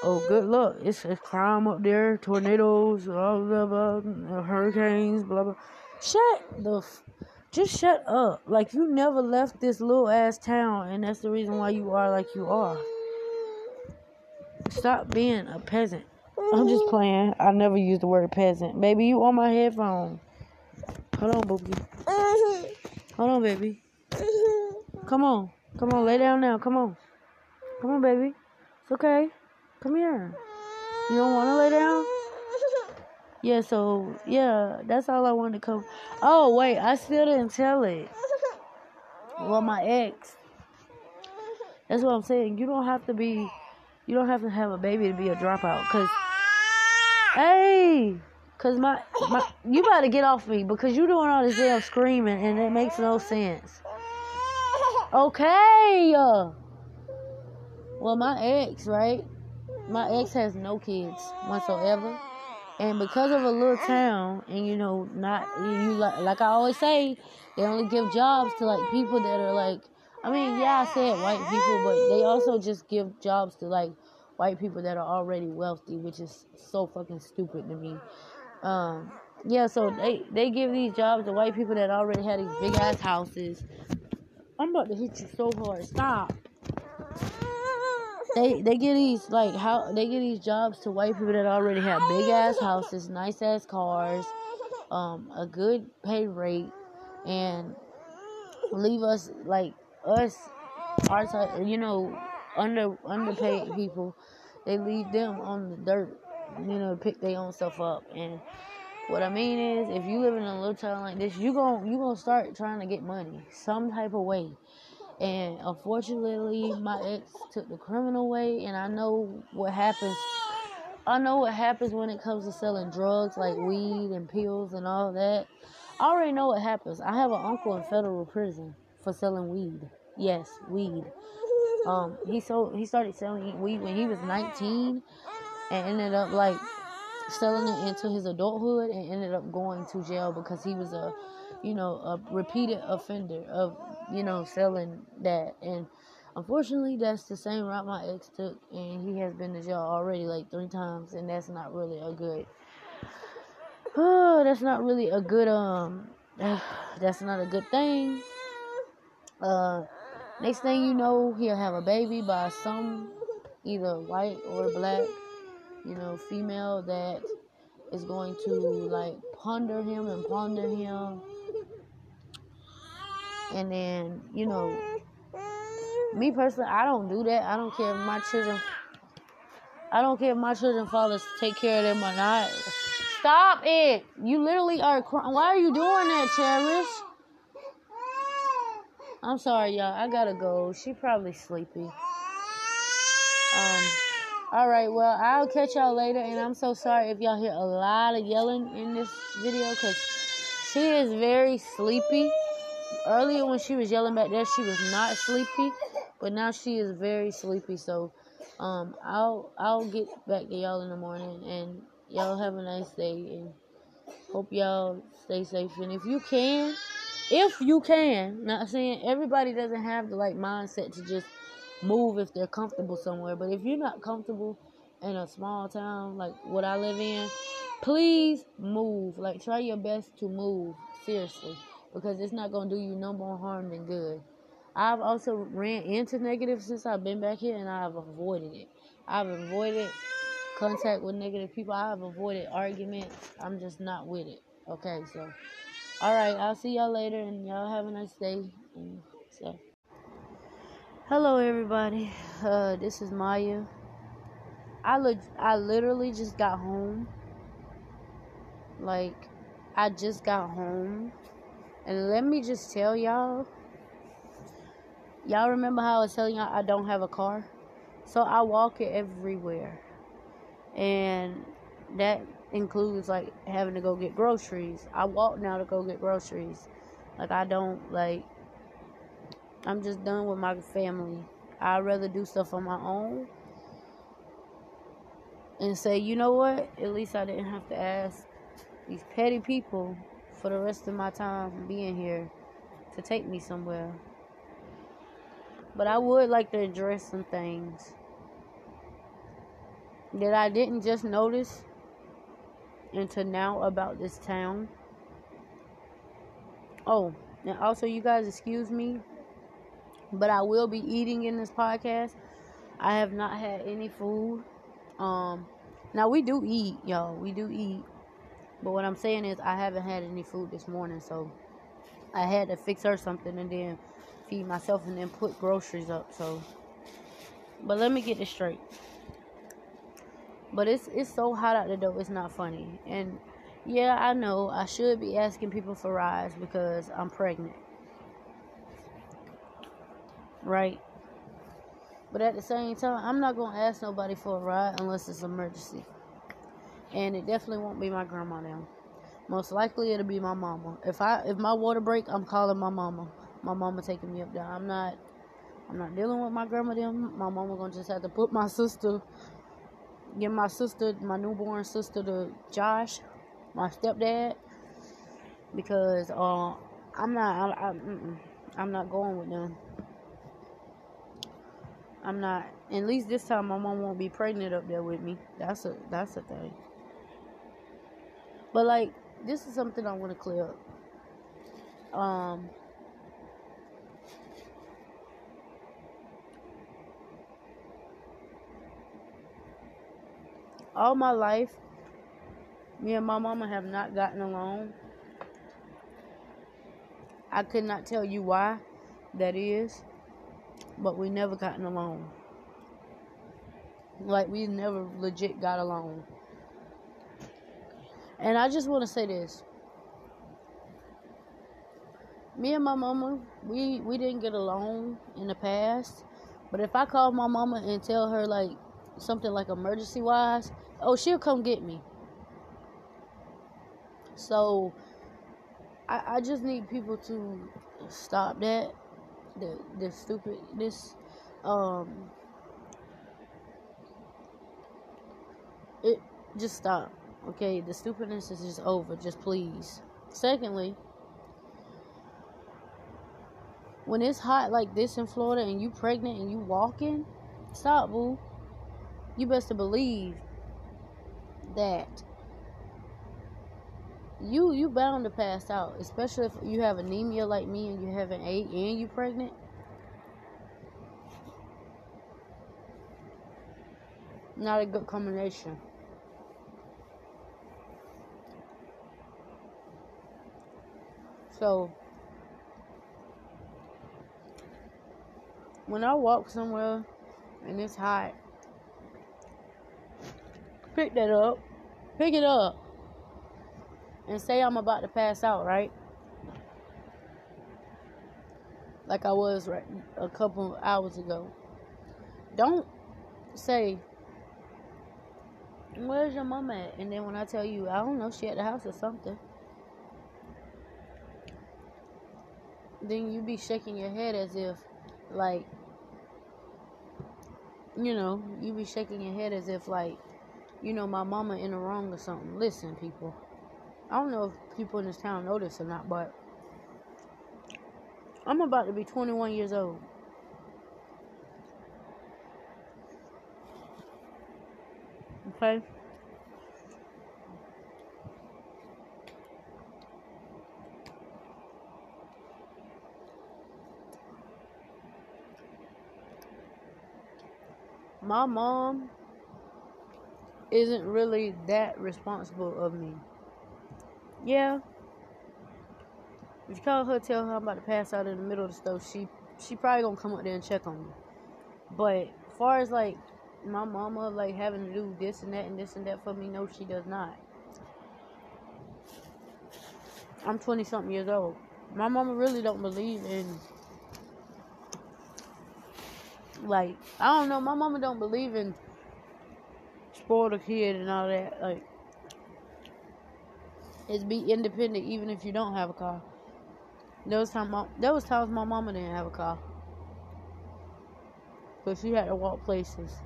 Oh, good luck. It's a crime up there, tornadoes, blah blah blah, hurricanes, blah blah." Shut the. F- just shut up. Like you never left this little ass town, and that's the reason why you are like you are. Stop being a peasant. I'm just playing. I never use the word peasant. Baby, you on my headphone. Hold on, boogie. Hold on, baby. Come on. Come on, lay down now. Come on. Come on, baby. It's okay. Come here. You don't want to lay down? Yeah, so, yeah, that's all I wanted to come. Oh, wait, I still didn't tell it. Well, my ex. That's what I'm saying. You don't have to be you don't have to have a baby to be a dropout. Cause, hey, cause my my you better get off me because you're doing all this damn screaming and it makes no sense. Okay. Uh, well, my ex, right? My ex has no kids whatsoever. And because of a little town, and you know, not you like, like I always say, they only give jobs to like people that are like, I mean, yeah, I said white people, but they also just give jobs to like white people that are already wealthy, which is so fucking stupid to me. Um, yeah, so they they give these jobs to white people that already had these big ass houses. I'm about to hit you so hard. Stop. They they get these like how they get these jobs to white people that already have big ass houses, nice ass cars, um, a good pay rate, and leave us like us, our type, you know, under underpaid people. They leave them on the dirt, you know, pick their own stuff up. And what I mean is, if you live in a little town like this, you gon' you gonna start trying to get money some type of way. And unfortunately, my ex took the criminal way, and I know what happens. I know what happens when it comes to selling drugs like weed and pills and all that. I already know what happens. I have an uncle in federal prison for selling weed. Yes, weed. Um, he sold. He started selling weed when he was 19, and ended up like selling it into his adulthood, and ended up going to jail because he was a, you know, a repeated offender of, you know, selling that. And unfortunately, that's the same route my ex took, and he has been to jail already like three times, and that's not really a good. Oh, that's not really a good um. That's not a good thing. Uh Next thing you know, he'll have a baby by some either white or black, you know, female that is going to like ponder him and ponder him. And then, you know, me personally, I don't do that. I don't care if my children, I don't care if my children fathers take care of them or not. Stop it! You literally are crying. Why are you doing that, Cherish? I'm sorry, y'all. I gotta go. She probably sleepy. Um. All right. Well, I'll catch y'all later. And I'm so sorry if y'all hear a lot of yelling in this video because she is very sleepy. Earlier when she was yelling back there, she was not sleepy, but now she is very sleepy. So, um, I'll I'll get back to y'all in the morning, and y'all have a nice day, and hope y'all stay safe. And if you can if you can. Not saying everybody doesn't have the like mindset to just move if they're comfortable somewhere, but if you're not comfortable in a small town like what I live in, please move. Like try your best to move seriously because it's not gonna do you no more harm than good. I've also ran into negative since I've been back here and I've avoided it. I've avoided contact with negative people. I've avoided arguments. I'm just not with it. Okay, so all right, I'll see y'all later, and y'all have a nice day. And so, hello everybody. Uh, this is Maya. I look. I literally just got home. Like, I just got home, and let me just tell y'all. Y'all remember how I was telling y'all I don't have a car, so I walk it everywhere, and that includes like having to go get groceries. I walk now to go get groceries. Like I don't like I'm just done with my family. I'd rather do stuff on my own and say, you know what? At least I didn't have to ask these petty people for the rest of my time being here to take me somewhere. But I would like to address some things that I didn't just notice until now about this town. Oh, and also, you guys, excuse me, but I will be eating in this podcast. I have not had any food. Um, now we do eat, y'all. We do eat, but what I'm saying is I haven't had any food this morning, so I had to fix her something and then feed myself and then put groceries up. So, but let me get this straight. But it's it's so hot out the door. It's not funny. And yeah, I know I should be asking people for rides because I'm pregnant. Right? But at the same time, I'm not gonna ask nobody for a ride unless it's emergency. And it definitely won't be my grandma now. Most likely it'll be my mama. If I if my water break, I'm calling my mama. my mama taking me up there. I'm not I'm not dealing with my grandma them. My mama gonna just have to put my sister give my sister, my newborn sister to Josh, my stepdad, because uh I'm not I, I, I'm not going with them. I'm not. At least this time, my mom won't be pregnant up there with me. That's a that's a thing. But like, this is something I want to clear up. Um. All my life, me and my mama have not gotten along. I could not tell you why that is but we never gotten along. Like we never legit got along. And I just want to say this. Me and my mama, we we didn't get along in the past. But if I call my mama and tell her like something like emergency wise, oh she'll come get me. So I, I just need people to stop that the the stupid this um it just stop okay? The stupidness is just over just please. Secondly when it's hot like this in Florida and you pregnant and you walking stop boo. You best to believe that you you bound to pass out, especially if you have anemia like me and you have an eight and you pregnant. Not a good combination. So when I walk somewhere and it's hot, pick that up. Pick it up and say I'm about to pass out, right? Like I was right a couple hours ago. Don't say, Where's your mom at? And then when I tell you, I don't know, she at the house or something. Then you be shaking your head as if, like, you know, you be shaking your head as if, like, you know, my mama in the wrong or something. Listen, people. I don't know if people in this town know this or not, but I'm about to be 21 years old. Okay? My mom isn't really that responsible of me. Yeah. If you call her, tell her I'm about to pass out in the middle of the stove, she she probably gonna come up there and check on me. But as far as like my mama like having to do this and that and this and that for me, no, she does not. I'm 20 something years old. My mama really don't believe in like I don't know. My mama don't believe in spoil a kid and all that. Like is be independent even if you don't have a car. There was time, there was times my mama didn't have a car, but she had to walk places.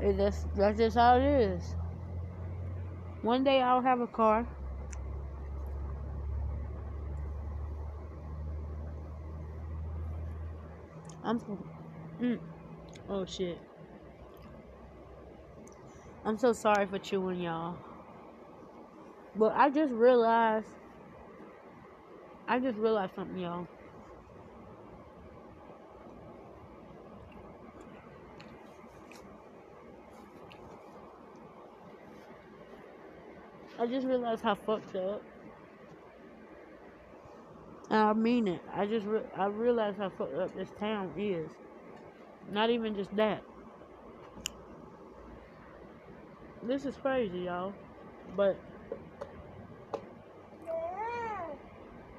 And that's that's just how it is. One day I'll have a car. I'm. Mm, oh shit. I'm so sorry for chewing y'all. But I just realized, I just realized something, y'all. I just realized how fucked up. And I mean it. I just re- I realized how fucked up this town is. Not even just that. This is crazy, y'all. But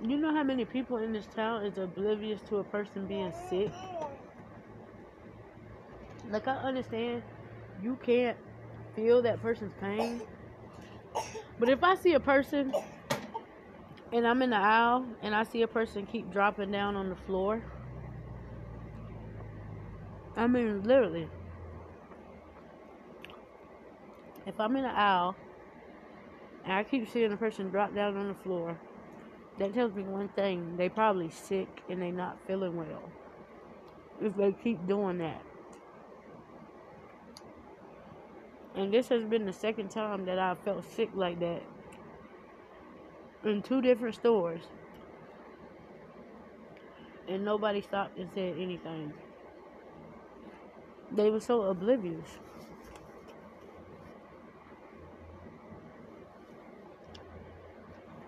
You know how many people in this town is oblivious to a person being sick? Like, I understand you can't feel that person's pain. But if I see a person and I'm in the aisle and I see a person keep dropping down on the floor. I mean, literally. If I'm in the aisle and I keep seeing a person drop down on the floor, that tells me one thing. They probably sick and they not feeling well. If they keep doing that. And this has been the second time that I felt sick like that in two different stores. And nobody stopped and said anything. They were so oblivious.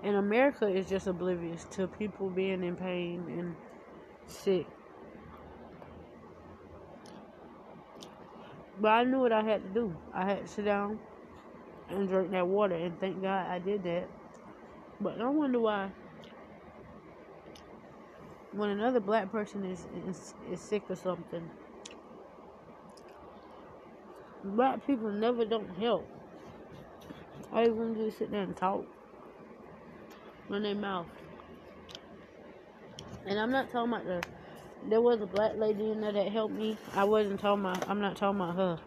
And America is just oblivious to people being in pain and sick. But I knew what I had to do. I had to sit down and drink that water, and thank God I did that. But I wonder why when another black person is, is, is sick or something, black people never don't help. I even is sit there and talk, run their mouth. And I'm not talking about the there was a black lady in there that helped me. I wasn't talking about, I'm not talking about her.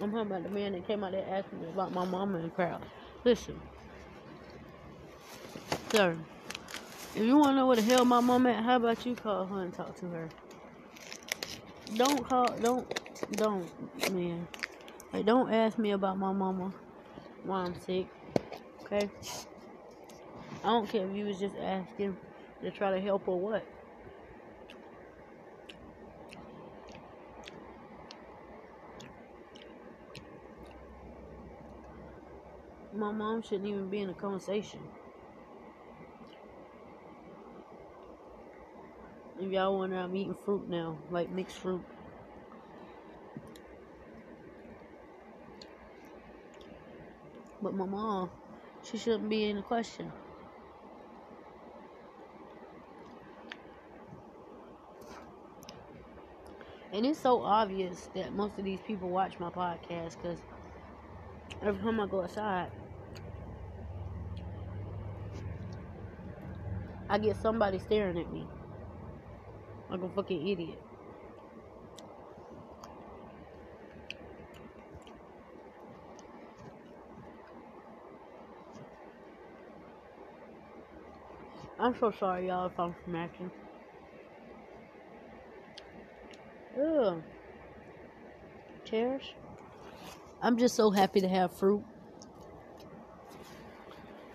I'm talking about the man that came out there asking me about my mama and crowd. Listen, sir, if you want to know where the hell my mama at, how about you call her and talk to her? Don't call, don't, don't, man. Like, don't ask me about my mama while I'm sick, okay? I don't care if you was just asking to try to help or what. my mom shouldn't even be in a conversation. If y'all wonder, I'm eating fruit now, like mixed fruit. But my mom, she shouldn't be in the question. And it's so obvious that most of these people watch my podcast because every time I go outside, I get somebody staring at me like a fucking idiot. I'm so sorry, y'all, if I'm smacking. Ugh. I'm just so happy to have fruit.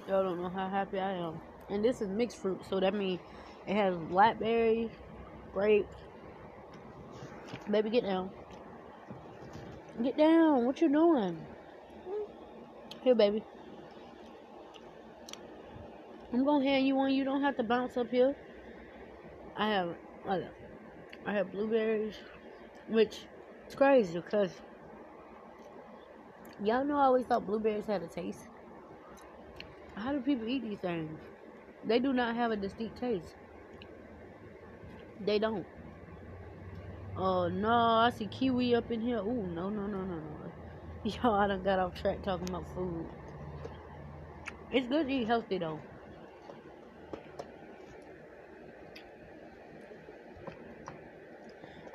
Y'all don't know how happy I am and this is mixed fruit, so that means it has blackberry, grape. Baby, get down. Get down. What you doing? Here, baby. I'm gonna hand you one. You don't have to bounce up here. I have, I have blueberries, which is crazy because y'all know I always thought blueberries had a taste. How do people eat these things? They do not have a distinct taste. They don't. Oh no, I see kiwi up in here. Ooh, no, no, no, no, no. Y'all, I done got off track talking about food. It's good to eat healthy though.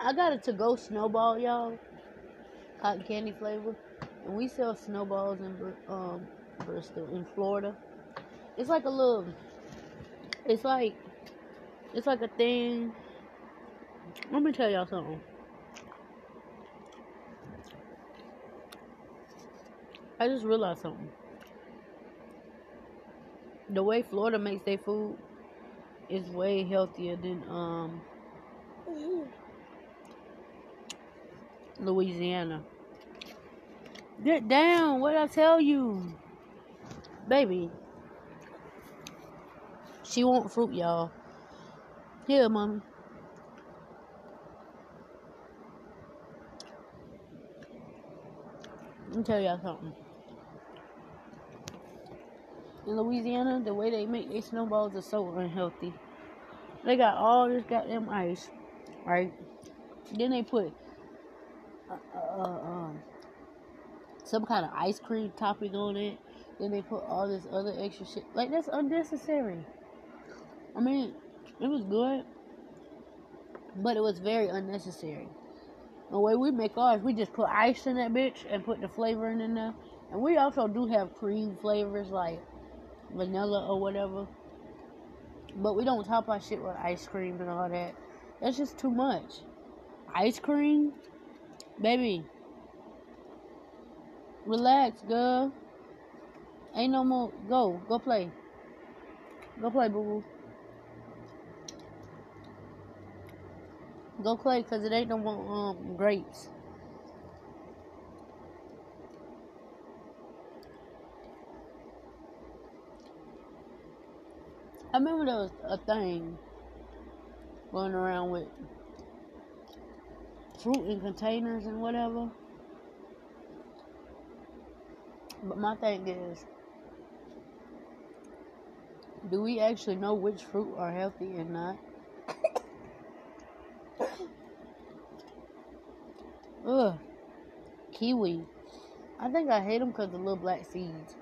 I got a to-go snowball, y'all. Cotton candy flavor. And we sell snowballs in um, Bristol, in Florida. It's like a little it's like it's like a thing. Let me tell y'all something. I just realized something. The way Florida makes their food is way healthier than um Louisiana. Get down, what I tell you? Baby, she want fruit, y'all. Here, mommy. Let me tell y'all something. In Louisiana, the way they make their snowballs is so unhealthy. They got all this goddamn ice, right? Then they put uh, um, some kind of ice cream topping on it Then they put all this other extra shit. Like that's unnecessary. I mean, it was good, but it was very unnecessary. The way we make ours, we just put ice in that bitch and put the flavoring in there. And we also do have cream flavors like vanilla or whatever. But we don't top our shit with ice cream and all that. That's just too much. Ice cream? Baby. Relax, girl. Ain't no more. Go. Go play. Go play, boo boo. Go play, because it ain't no more um, grapes. I remember there was a thing going around with fruit in containers and whatever. But my thing is, do we actually know which fruit are healthy and not? Ugh. Kiwi. I think I hate them because the little black seeds.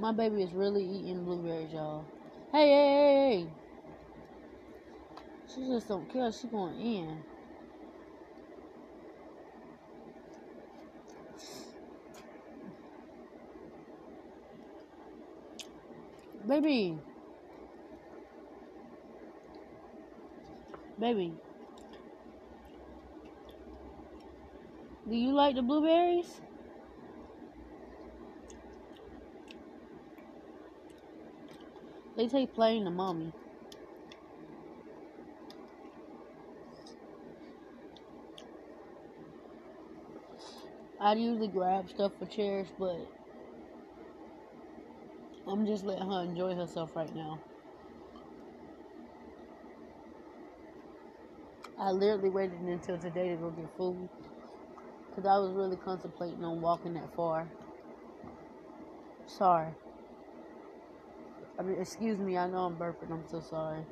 My baby is really eating blueberries, y'all. Hey, hey, hey, hey. She just don't care. She going in. Baby. Baby. Do you like the blueberries? They take playing the mommy. I'd usually grab stuff for chairs, but I'm just letting her enjoy herself right now. I literally waited until today to go get food because I was really contemplating on walking that far. Sorry. I mean, excuse me, I know I'm burping, I'm so sorry.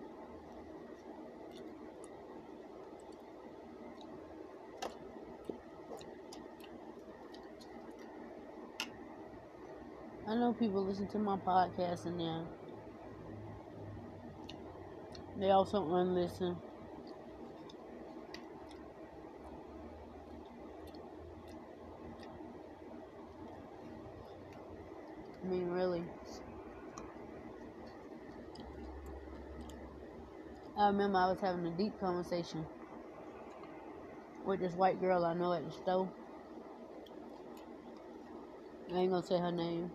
I know people listen to my podcast and then they also unlisten. I mean, really. I remember I was having a deep conversation with this white girl I know at the store. I ain't gonna say her name.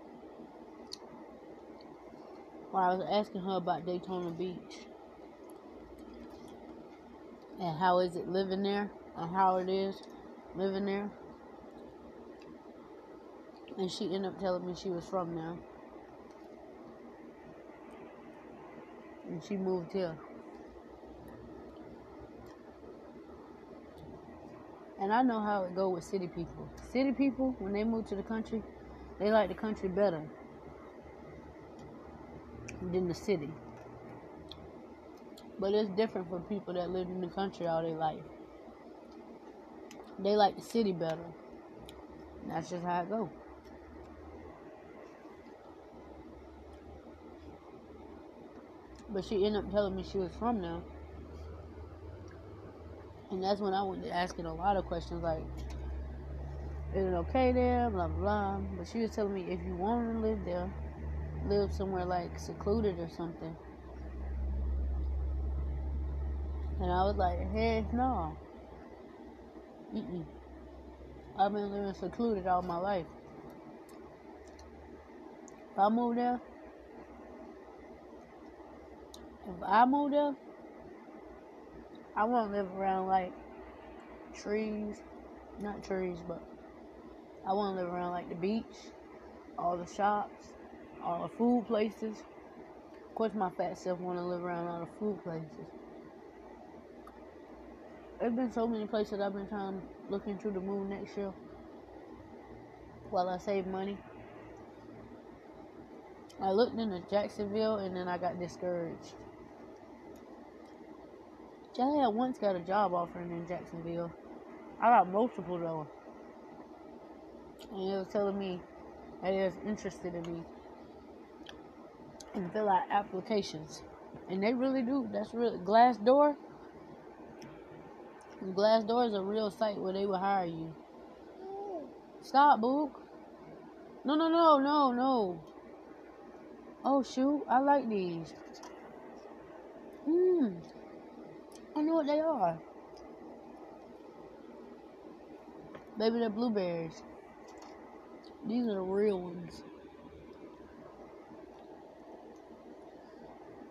Where I was asking her about Daytona Beach and how is it living there and how it is living there. And she ended up telling me she was from there. And she moved here. And I know how it go with city people. City people, when they move to the country, they like the country better than the city. But it's different for people that live in the country all their life. They like the city better. that's just how it go. But she ended up telling me she was from there. And that's when I to asking a lot of questions like, is it okay there? Blah, blah, blah. But she was telling me if you want to live there, live somewhere like secluded or something. And I was like, heck no. Mm-mm. I've been living secluded all my life. If I move there, if I move there, I want to live around like trees, not trees, but I want to live around like the beach, all the shops, all the food places. Of course, my fat self want to live around all the food places. There's been so many places I've been trying to look into the moon next year while I save money. I looked into Jacksonville and then I got discouraged. I once got a job offering in Jacksonville. I got multiple though. And it was telling me that it was interested in me and fill out applications. And they really do. That's real. Glassdoor. Glassdoor is a real site where they will hire you. Stop, Book. No, no, no, no, no. Oh, shoot. I like these. Mmm. I know what they are. Maybe they're blueberries. These are the real ones.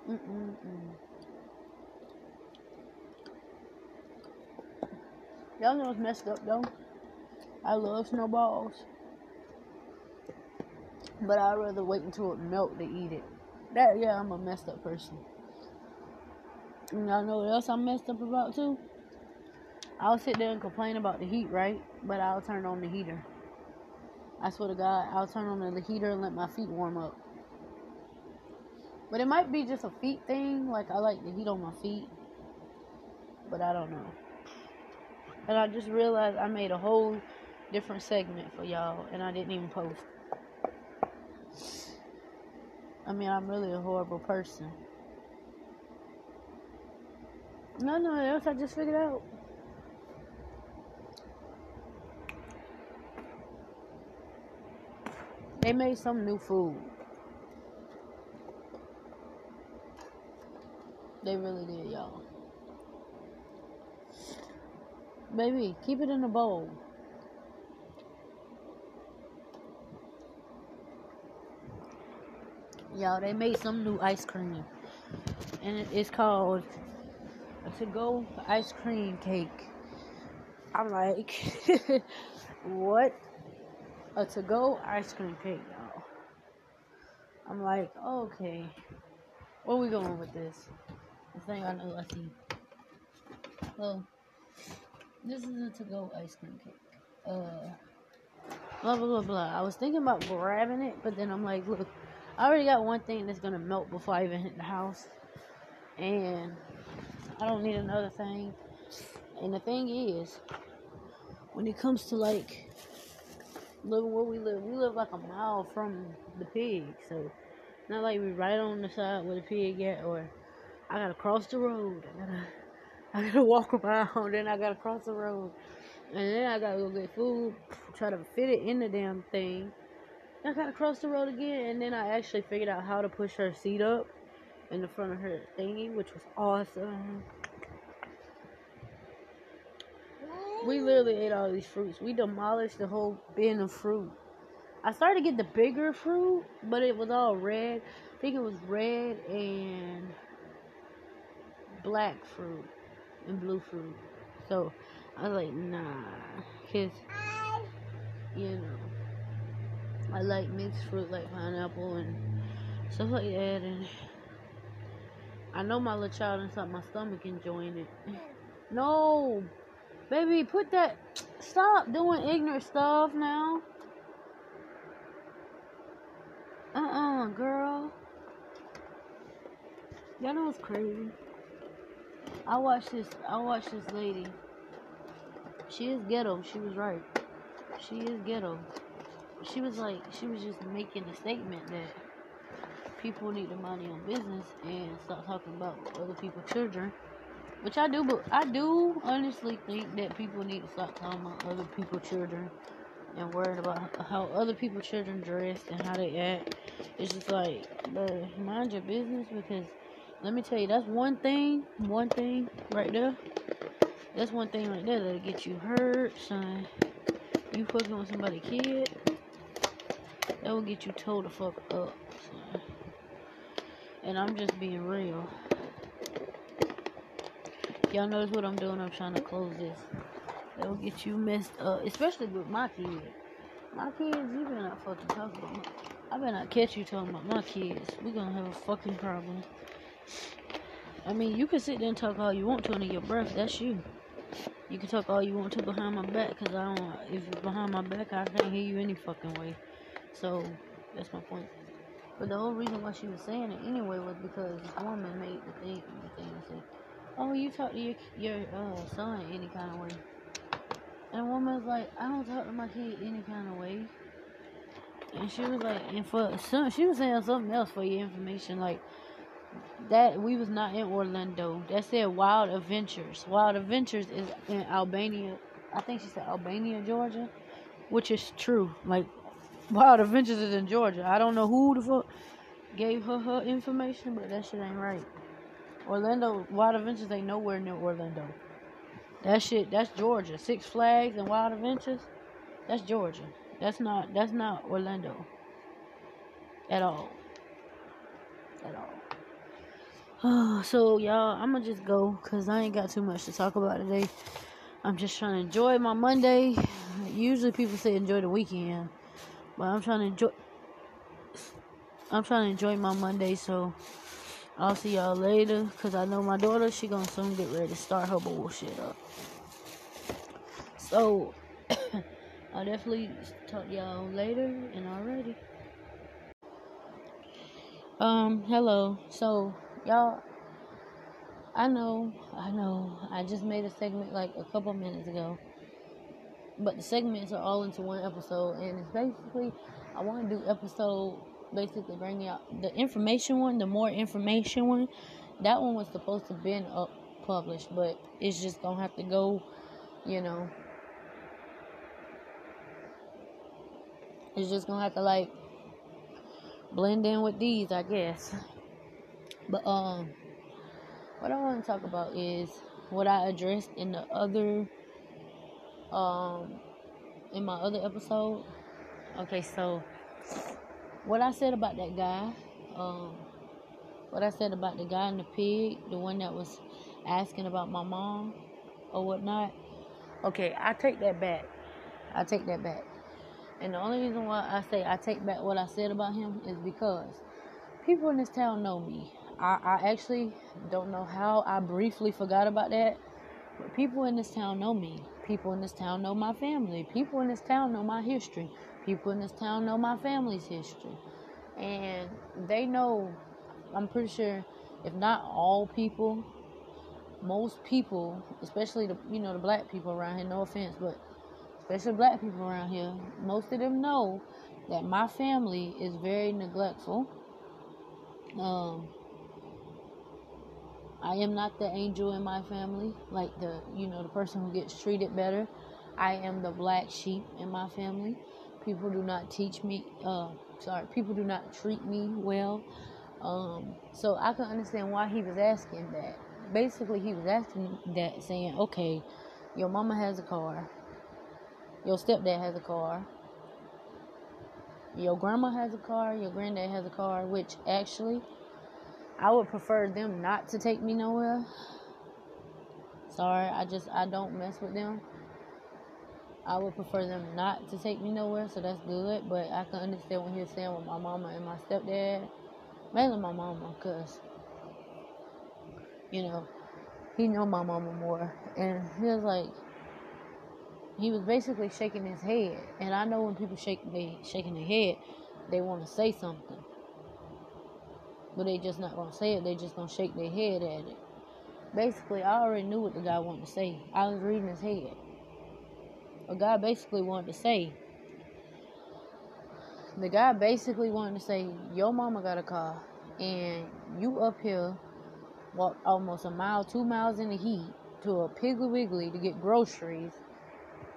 Mm-mm-mm. Y'all know it's messed up though. I love snowballs. But I'd rather wait until it melt to eat it. That yeah, I'm a messed up person. And y'all know what else I'm messed up about too? I'll sit there and complain about the heat, right? But I'll turn on the heater. I swear to God, I'll turn on the heater and let my feet warm up. But it might be just a feet thing. Like I like the heat on my feet. But I don't know. And I just realized I made a whole different segment for y'all and I didn't even post. I mean, I'm really a horrible person. No, no, else I just figured out. They made some new food. They really did, y'all. Baby, keep it in a bowl. Y'all, they made some new ice cream. And it's called to go ice cream cake. I'm like, what? A to go ice cream cake, y'all. I'm like, okay. Where we going with this? This thing I know I see. Well, this is a to go ice cream cake. Uh, blah, blah, blah, blah. I was thinking about grabbing it, but then I'm like, look, I already got one thing that's gonna melt before I even hit the house. And I don't need another thing. And the thing is, when it comes to like living where we live, we live like a mile from the pig. So not like we right on the side where the pig at or I gotta cross the road. I gotta I gotta walk around, then I gotta cross the road. And then I gotta go get food, try to fit it in the damn thing. I gotta cross the road again, and then I actually figured out how to push her seat up in the front of her thingy, which was awesome. We literally ate all these fruits. We demolished the whole bin of fruit. I started to get the bigger fruit, but it was all red. I think it was red and black fruit and blue fruit. So I was like, nah, cause you know I like mixed fruit like pineapple and stuff like that, and I know my little child inside my stomach enjoying it. No, baby, put that. Stop doing ignorant stuff now. Uh uh-uh, uh girl. Y'all know it's crazy. I watched this. I watched this lady. She is ghetto. She was right. She is ghetto. She was like, she was just making a statement that people need to mind their own business and stop talking about other people's children. Which I do, but I do honestly think that people need to stop talking about other people's children and worrying about how other people's children dress and how they act. It's just like, bro, mind your business because let me tell you, that's one thing, one thing right there. That's one thing right there that'll get you hurt, son. You fucking with somebody kid, that will get you told the fuck up. Son. And I'm just being real. Y'all notice what I'm doing? I'm trying to close this. That will get you messed up, especially with my kids. My kids, you better not fucking talk about. I better not catch you talking about my kids. We're gonna have a fucking problem. I mean, you can sit there and talk all you want to under your breath. That's you. You can talk all you want to behind my back, cause I don't. If you're behind my back, I can't hear you any fucking way. So that's my point. But the whole reason why she was saying it anyway was because this woman made the thing, the thing say, oh, you talk to your your uh, son any kind of way. And the woman was like, I don't talk to my kid any kind of way. And she was like, and for some, she was saying something else for your information, like that we was not in Orlando. That said Wild Adventures. Wild Adventures is in Albania. I think she said Albania, Georgia, which is true. Like Wild Adventures is in Georgia. I don't know who the fuck gave her her information, but that shit ain't right. Orlando Wild Adventures ain't nowhere near Orlando. That shit, that's Georgia. Six Flags and Wild Adventures, that's Georgia. That's not that's not Orlando. At all. At all. so y'all, I'ma just go because I ain't got too much to talk about today. I'm just trying to enjoy my Monday. Usually people say enjoy the weekend, but I'm trying to enjoy. I'm trying to enjoy my Monday, so I'll see y'all later. Cause I know my daughter, she gonna soon get ready to start her bullshit up. So I'll definitely talk to y'all later and already. Um, hello. So y'all I know, I know. I just made a segment like a couple minutes ago. But the segments are all into one episode and it's basically I want to do episode basically bringing out the information one, the more information one. That one was supposed to been up published, but it's just gonna have to go, you know. It's just gonna have to like blend in with these, I guess. But um, what I want to talk about is what I addressed in the other um in my other episode. Okay, so what I said about that guy, um, what I said about the guy in the pig, the one that was asking about my mom or whatnot. Okay, I take that back. I take that back. And the only reason why I say I take back what I said about him is because people in this town know me. I, I actually don't know how I briefly forgot about that. People in this town know me. People in this town know my family. People in this town know my history. People in this town know my family's history. And they know, I'm pretty sure, if not all people, most people, especially the you know the black people around here, no offense, but especially black people around here, most of them know that my family is very neglectful. Um, I am not the angel in my family, like the you know the person who gets treated better. I am the black sheep in my family. People do not teach me. Uh, sorry, people do not treat me well. Um, so I can understand why he was asking that. Basically, he was asking that, saying, "Okay, your mama has a car, your stepdad has a car, your grandma has a car, your granddad has a car." Which actually, I would prefer them not to take me nowhere. Sorry, I just I don't mess with them. I would prefer them not to take me nowhere, so that's good. But I can understand what he's saying with my mama and my stepdad, mainly my mama, cause you know he know my mama more, and he was like he was basically shaking his head, and I know when people shake they shaking their head, they want to say something, but they just not gonna say it. They just gonna shake their head at it. Basically, I already knew what the guy wanted to say. I was reading his head. A guy basically wanted to say, the guy basically wanted to say, your mama got a car, and you up here walk almost a mile, two miles in the heat to a Piggly Wiggly to get groceries,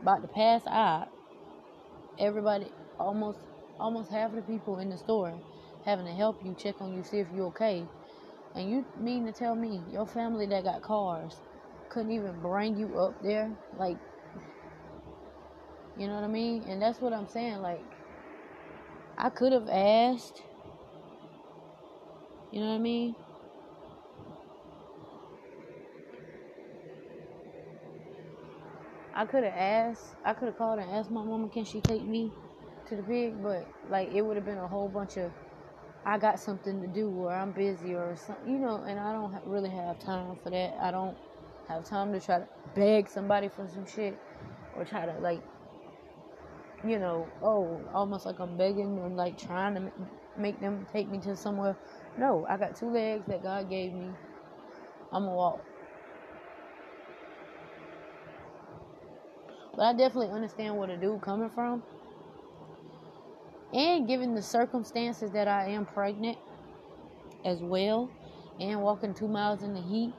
about to pass out. Everybody, almost, almost half of the people in the store having to help you, check on you, see if you're okay. And you mean to tell me your family that got cars couldn't even bring you up there? Like, you know what I mean? And that's what I'm saying. Like, I could have asked. You know what I mean? I could have asked. I could have called and asked my mama, can she take me to the pig? But, like, it would have been a whole bunch of, I got something to do or I'm busy or something, you know, and I don't ha- really have time for that. I don't have time to try to beg somebody for some shit or try to, like, you know, oh, almost like I'm begging or like trying to make them take me to somewhere. No, I got two legs that God gave me. I'm gonna walk. But I definitely understand where the dude coming from. And given the circumstances that I am pregnant as well, and walking two miles in the heat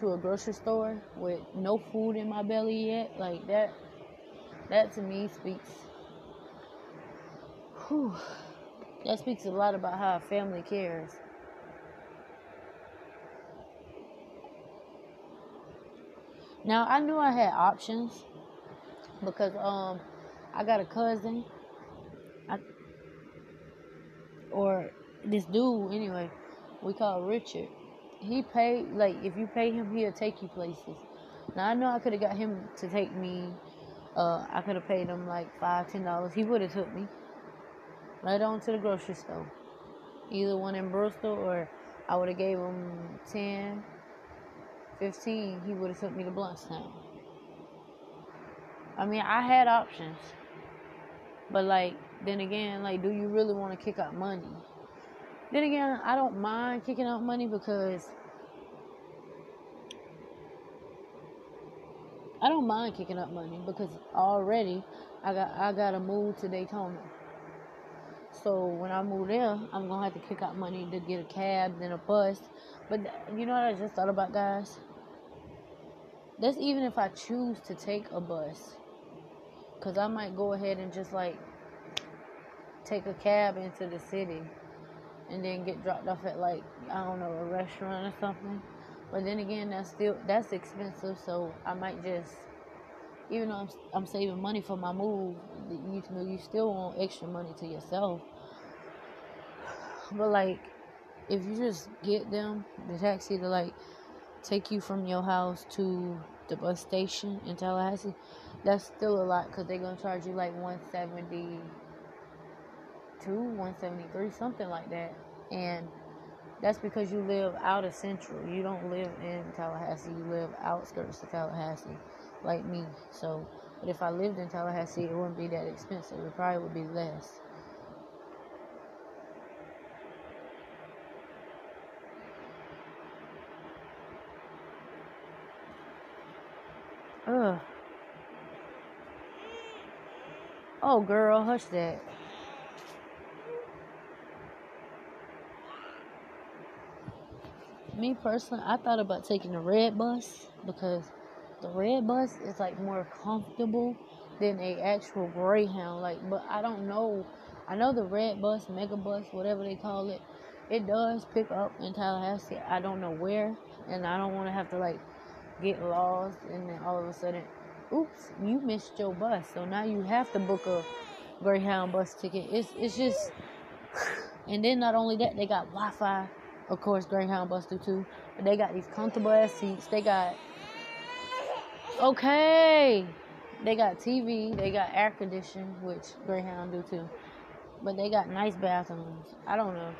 to a grocery store with no food in my belly yet, like that, that to me speaks. Whew, that speaks a lot about how a family cares. Now I knew I had options because um I got a cousin or this dude anyway we call Richard. He paid like if you pay him he'll take you places. Now I know I could have got him to take me. Uh, I could have paid him like five ten dollars. He would have took me right on to the grocery store, either one in Bristol or I would have gave him 10, 15. He would have took me to Blountstown. I mean, I had options. But like then again, like do you really want to kick out money? Then again, I don't mind kicking out money because I don't mind kicking up money because already I got I got to move to Daytona. So when I move there, I'm gonna have to kick out money to get a cab, then a bus. But you know what I just thought about, guys? That's even if I choose to take a bus. Because I might go ahead and just like take a cab into the city and then get dropped off at like, I don't know, a restaurant or something. But then again, that's still, that's expensive. So I might just, even though I'm, I'm saving money for my move, you know, you still want extra money to yourself. But like, if you just get them, the taxi to like take you from your house to the bus station in Tallahassee, that's still a lot because they're gonna charge you like 172 173 something like that. And that's because you live out of central. You don't live in tallahassee. You live outskirts of tallahassee like me. So but if i lived in tallahassee it wouldn't be that expensive. It probably would be less. Ugh. Oh, girl, hush that. Me personally, I thought about taking the red bus because the red bus is like more comfortable than a actual Greyhound. Like, but I don't know. I know the red bus, mega bus, whatever they call it, it does pick up in Tallahassee. I don't know where, and I don't want to have to like get lost and then all of a sudden oops, you missed your bus. So now you have to book a Greyhound bus ticket. It's it's just and then not only that, they got Wi Fi. Of course Greyhound bus do too. But they got these comfortable ass seats. They got Okay. They got TV, they got air conditioning, which Greyhound do too. But they got nice bathrooms. I don't know.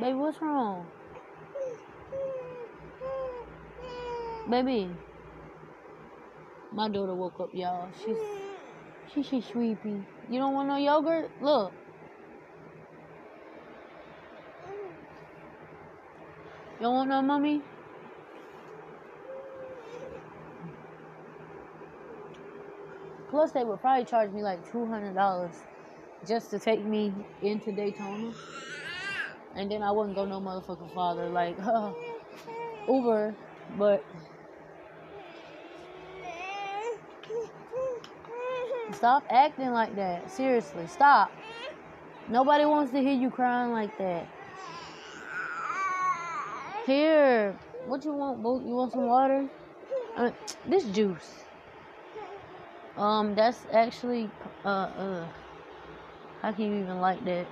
Baby, what's wrong? Baby. My daughter woke up, y'all. She's she she's sleepy. You don't want no yogurt? Look. You don't want no mommy? Plus, they would probably charge me like two hundred dollars just to take me into Daytona and then I wouldn't go no motherfucking father like uh, Uber, but stop acting like that. Seriously, stop. Nobody wants to hear you crying like that. Here, what you want? You want some water? Uh, this juice. Um, that's actually uh uh. How can you even like that?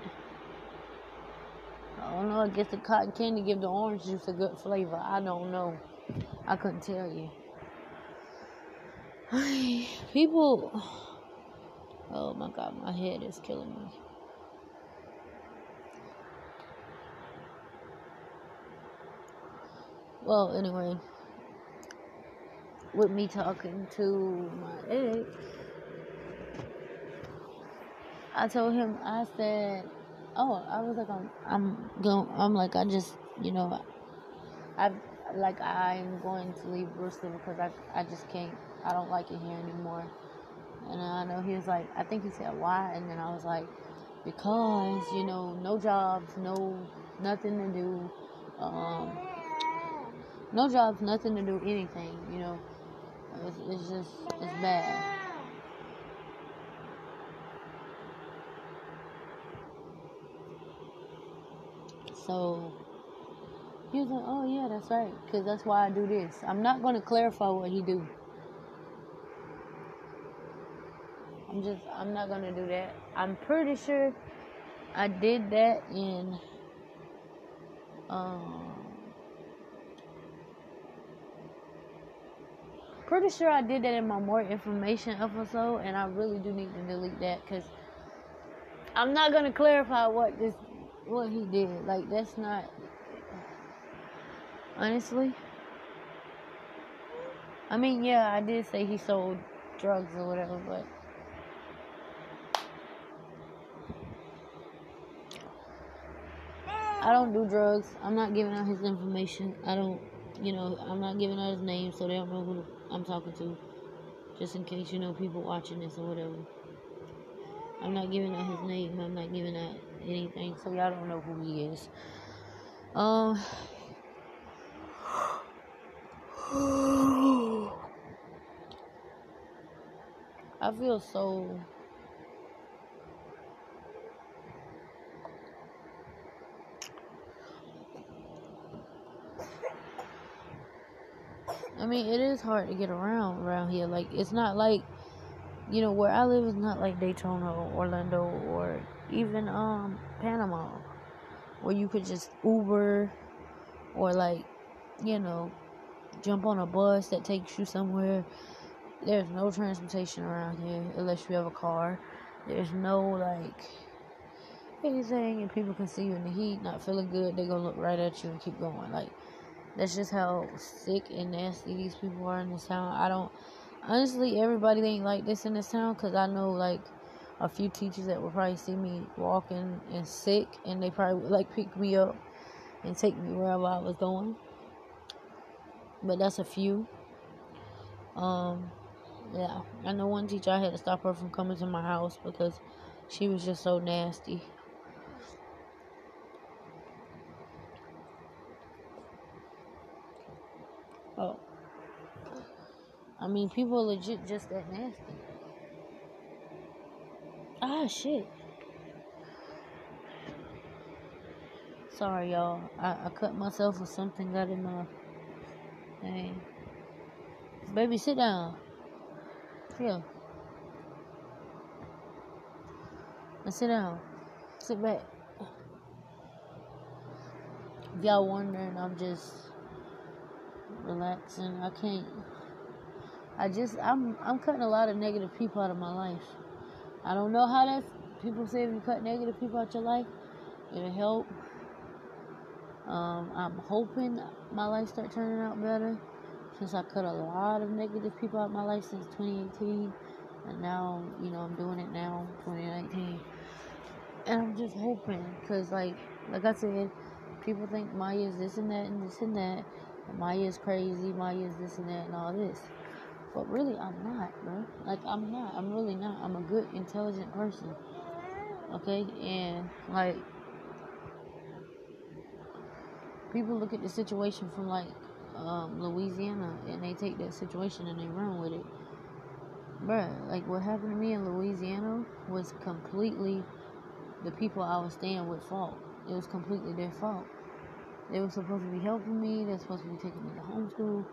I don't know. I guess the cotton candy give the orange juice a good flavor. I don't know. I couldn't tell you. People. Oh my god, my head is killing me. Well, anyway, with me talking to my ex, I told him, I said, oh, I was like, I'm, I'm going, I'm like, I just, you know, I've, like, I'm going to leave Brewster because I, I just can't, I don't like it here anymore. And I know he was like, I think he said why, and then I was like, because you know, no jobs, no nothing to do, um, no jobs, nothing to do anything. You know, it's, it's just it's bad. So he was like, "Oh yeah, that's right, because that's why I do this. I'm not going to clarify what he do. I'm just, I'm not to do that. I'm pretty sure I did that in, um, pretty sure I did that in my more information episode, and I really do need to delete that because I'm not to clarify what this what he did. Like that's not honestly. I mean, yeah, I did say he sold drugs or whatever, but I don't do drugs. I'm not giving out his information. I don't, you know, I'm not giving out his name so they don't know who I'm talking to. Just in case, you know, people watching this or whatever. I'm not giving out his name. I'm not giving out anything, so y'all don't know who he is. Um. I feel so. I mean, it is hard to get around around here. Like, it's not like, you know, where I live is not like Daytona, or Orlando, or even um Panama, where you could just Uber or like, you know, jump on a bus that takes you somewhere. There's no transportation around here unless you have a car. There's no like anything, and people can see you in the heat, not feeling good. They're gonna look right at you and keep going. Like that's just how sick and nasty these people are in this town. I don't honestly, everybody ain't like this in this town because I know like a few teachers that would probably see me walking and sick, and they probably would like pick me up and take me wherever I was going. But that's a few. Um, yeah, I know one teacher I had to stop her from coming to my house because she was just so nasty. I mean, people are legit just that nasty. Ah, shit. Sorry, y'all. I, I cut myself with something got in my thing. Baby, sit down. Here. Now sit down. Sit back. If y'all wondering, I'm just relaxing. I can't. I just I'm I'm cutting a lot of negative people out of my life. I don't know how that's. People say if you cut negative people out of your life, it'll help. Um, I'm hoping my life start turning out better since I cut a lot of negative people out of my life since 2018, and now you know I'm doing it now 2019, and I'm just hoping because like like I said, people think Maya is this and that and this and that, Maya is crazy, Maya is this and that and all this. But really, I'm not, bro. Like, I'm not. I'm really not. I'm a good, intelligent person. Okay? And, like, people look at the situation from, like, um, Louisiana and they take that situation and they run with it. Bruh, like, what happened to me in Louisiana was completely the people I was staying with fault. It was completely their fault. They were supposed to be helping me. They're supposed to be taking me to homeschool.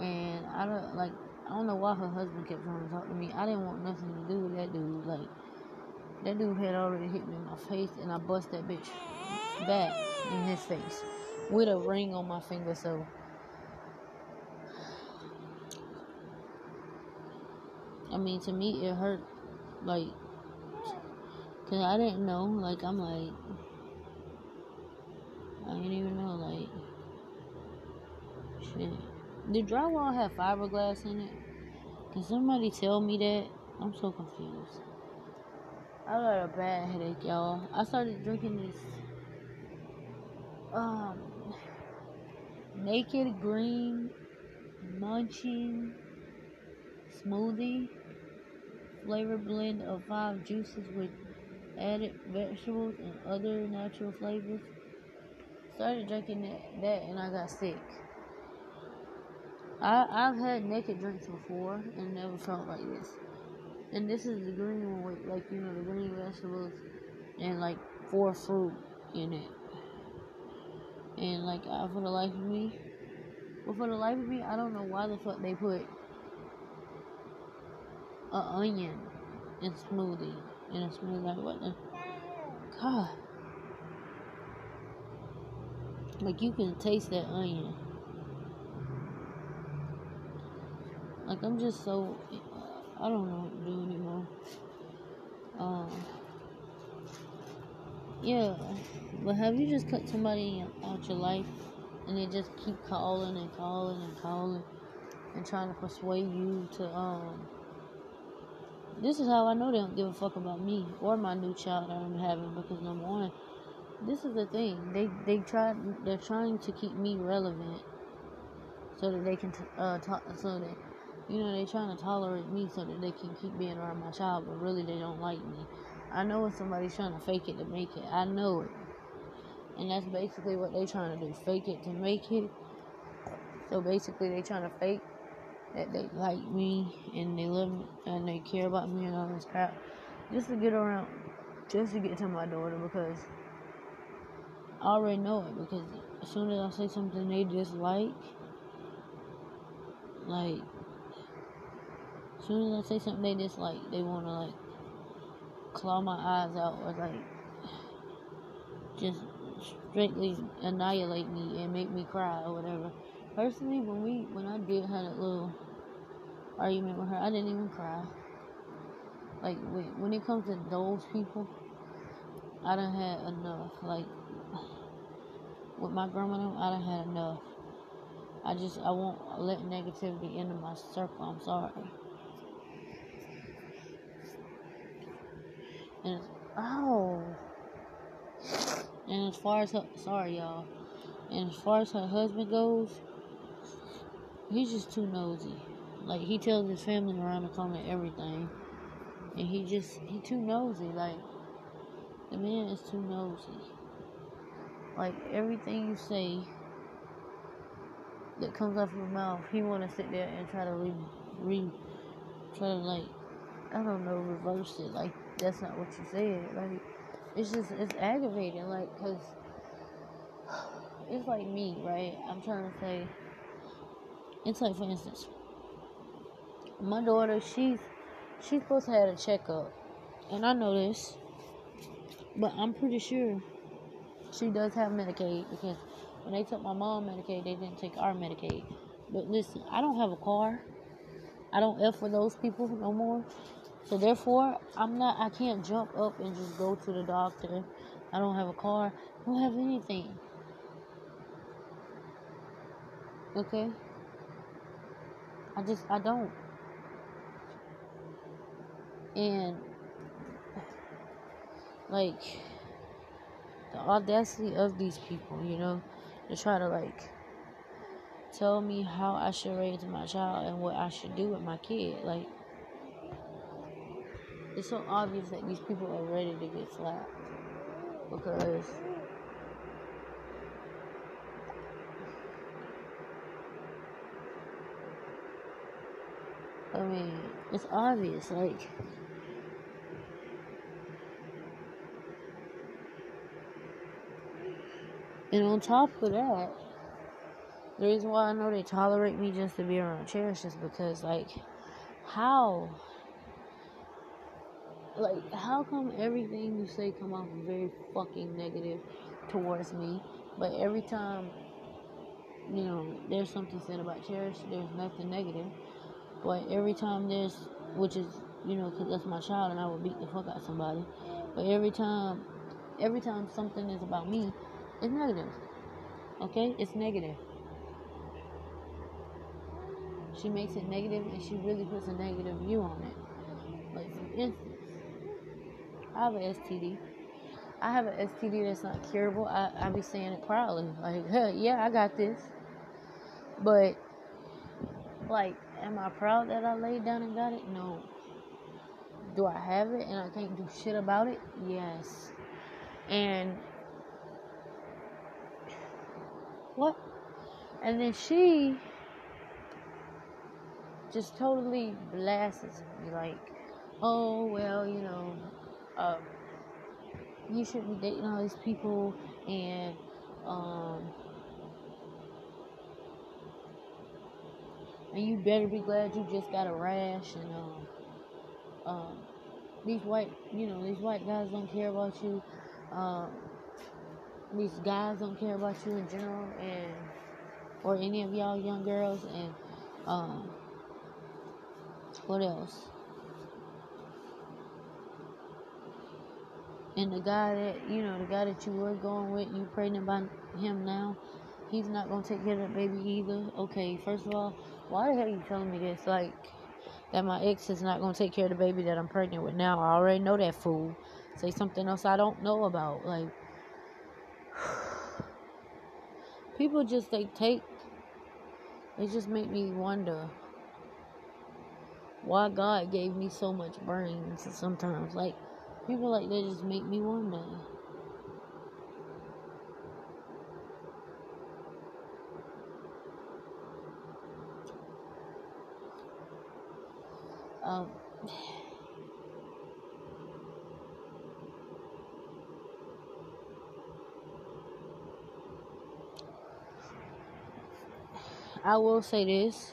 And I don't, like, I don't know why her husband kept trying to talk to me. I didn't want nothing to do with that dude. Like, that dude had already hit me in my face, and I bust that bitch back in his face with a ring on my finger. So, I mean, to me, it hurt. Like, cause I didn't know. Like, I'm like, I didn't even know. Like, shit. Did drywall have fiberglass in it? Can somebody tell me that? I'm so confused. I got a bad headache, y'all. I started drinking this um naked Green Machine smoothie flavor blend of five juices with added vegetables and other natural flavors. Started drinking that, that and I got sick. I, I've had naked drinks before and never felt like this. And this is the green one with like you know the green vegetables and like four fruit in it. And like I, for the life of me, well for the life of me, I don't know why the fuck they put an onion in smoothie in a smoothie like what the God. Like you can taste that onion. Like I'm just so I don't know what to do anymore. Um, yeah, but have you just cut somebody out your life and they just keep calling and calling and calling and trying to persuade you to um? This is how I know they don't give a fuck about me or my new child that I'm having because number one, this is the thing they they try they're trying to keep me relevant so that they can t- uh talk so that you know, they trying to tolerate me so that they can keep being around my child, but really they don't like me. I know when somebody's trying to fake it to make it. I know it. And that's basically what they trying to do. Fake it to make it. So basically they trying to fake that they like me and they love me and they care about me and all this crap. Just to get around just to get to my daughter because I already know it because as soon as I say something they dislike like soon as I say something they dislike, they want to like claw my eyes out or like just strictly annihilate me and make me cry or whatever. Personally, when we when I did have that little argument with her, I didn't even cry. Like when when it comes to those people, I done had enough. Like with my grandma, I done had enough. I just I won't let negativity into my circle. I'm sorry. And oh, and as far as her, sorry y'all, and as far as her husband goes, he's just too nosy. Like he tells his family around the corner everything, and he just he too nosy. Like the man is too nosy. Like everything you say that comes out of your mouth, he want to sit there and try to re, re, try to like, I don't know, reverse it. Like that's not what you said. Like, it's just, it's aggravating. Like, cause it's like me, right? I'm trying to say, it's like, for instance, my daughter, she's, she's supposed to have a checkup. And I know this, but I'm pretty sure she does have Medicaid because when they took my mom Medicaid, they didn't take our Medicaid. But listen, I don't have a car. I don't F for those people no more. So therefore, I'm not. I can't jump up and just go to the doctor. I don't have a car. I don't have anything. Okay. I just I don't. And like the audacity of these people, you know, to try to like tell me how I should raise my child and what I should do with my kid. Like it's so obvious that these people are ready to get slapped because I mean, it's obvious, like and on top of that, the reason why I know they tolerate me just to be around Cherish is because, like, how like how come everything you say come off very fucking negative towards me? But every time you know there's something said about cherish there's nothing negative. But every time there's which is you know because that's my child and i would beat the fuck out somebody. But every time every time something is about me it's negative. Okay? It's negative. She makes it negative and she really puts a negative view on it. Like for instance I have an STD. I have an STD that's not curable. I, I be saying it proudly. Like, hey, yeah, I got this. But, like, am I proud that I laid down and got it? No. Do I have it and I can't do shit about it? Yes. And what? And then she just totally blasts me like, oh well, you know, uh, you shouldn't be dating all these people and um and you better be glad you just got a rash and um, um these white you know these white guys don't care about you um these guys don't care about you in general and or any of y'all young girls and um what else and the guy that you know the guy that you were going with you pregnant by him now he's not gonna take care of that baby either. Okay first of all why the hell are you telling me this? Like that my ex is not gonna take care of the baby that i'm pregnant with now. I already know that fool. Say something else i don't know about like people just they take it just make me wonder why God gave me so much brains sometimes. Like people like that just make me wonder. Um I will say this.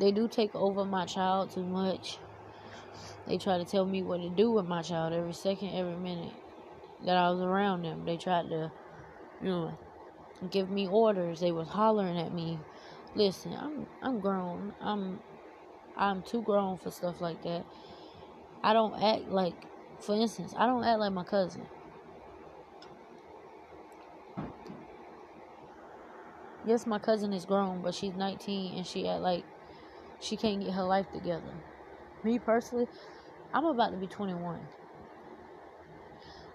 They do take over my child too much. They tried to tell me what to do with my child every second, every minute that I was around them. They tried to, you know, give me orders. They was hollering at me. Listen, I'm I'm grown. I'm I'm too grown for stuff like that. I don't act like for instance, I don't act like my cousin. yes, my cousin is grown, but she's 19 and she at like she can't get her life together. Me personally, I'm about to be 21.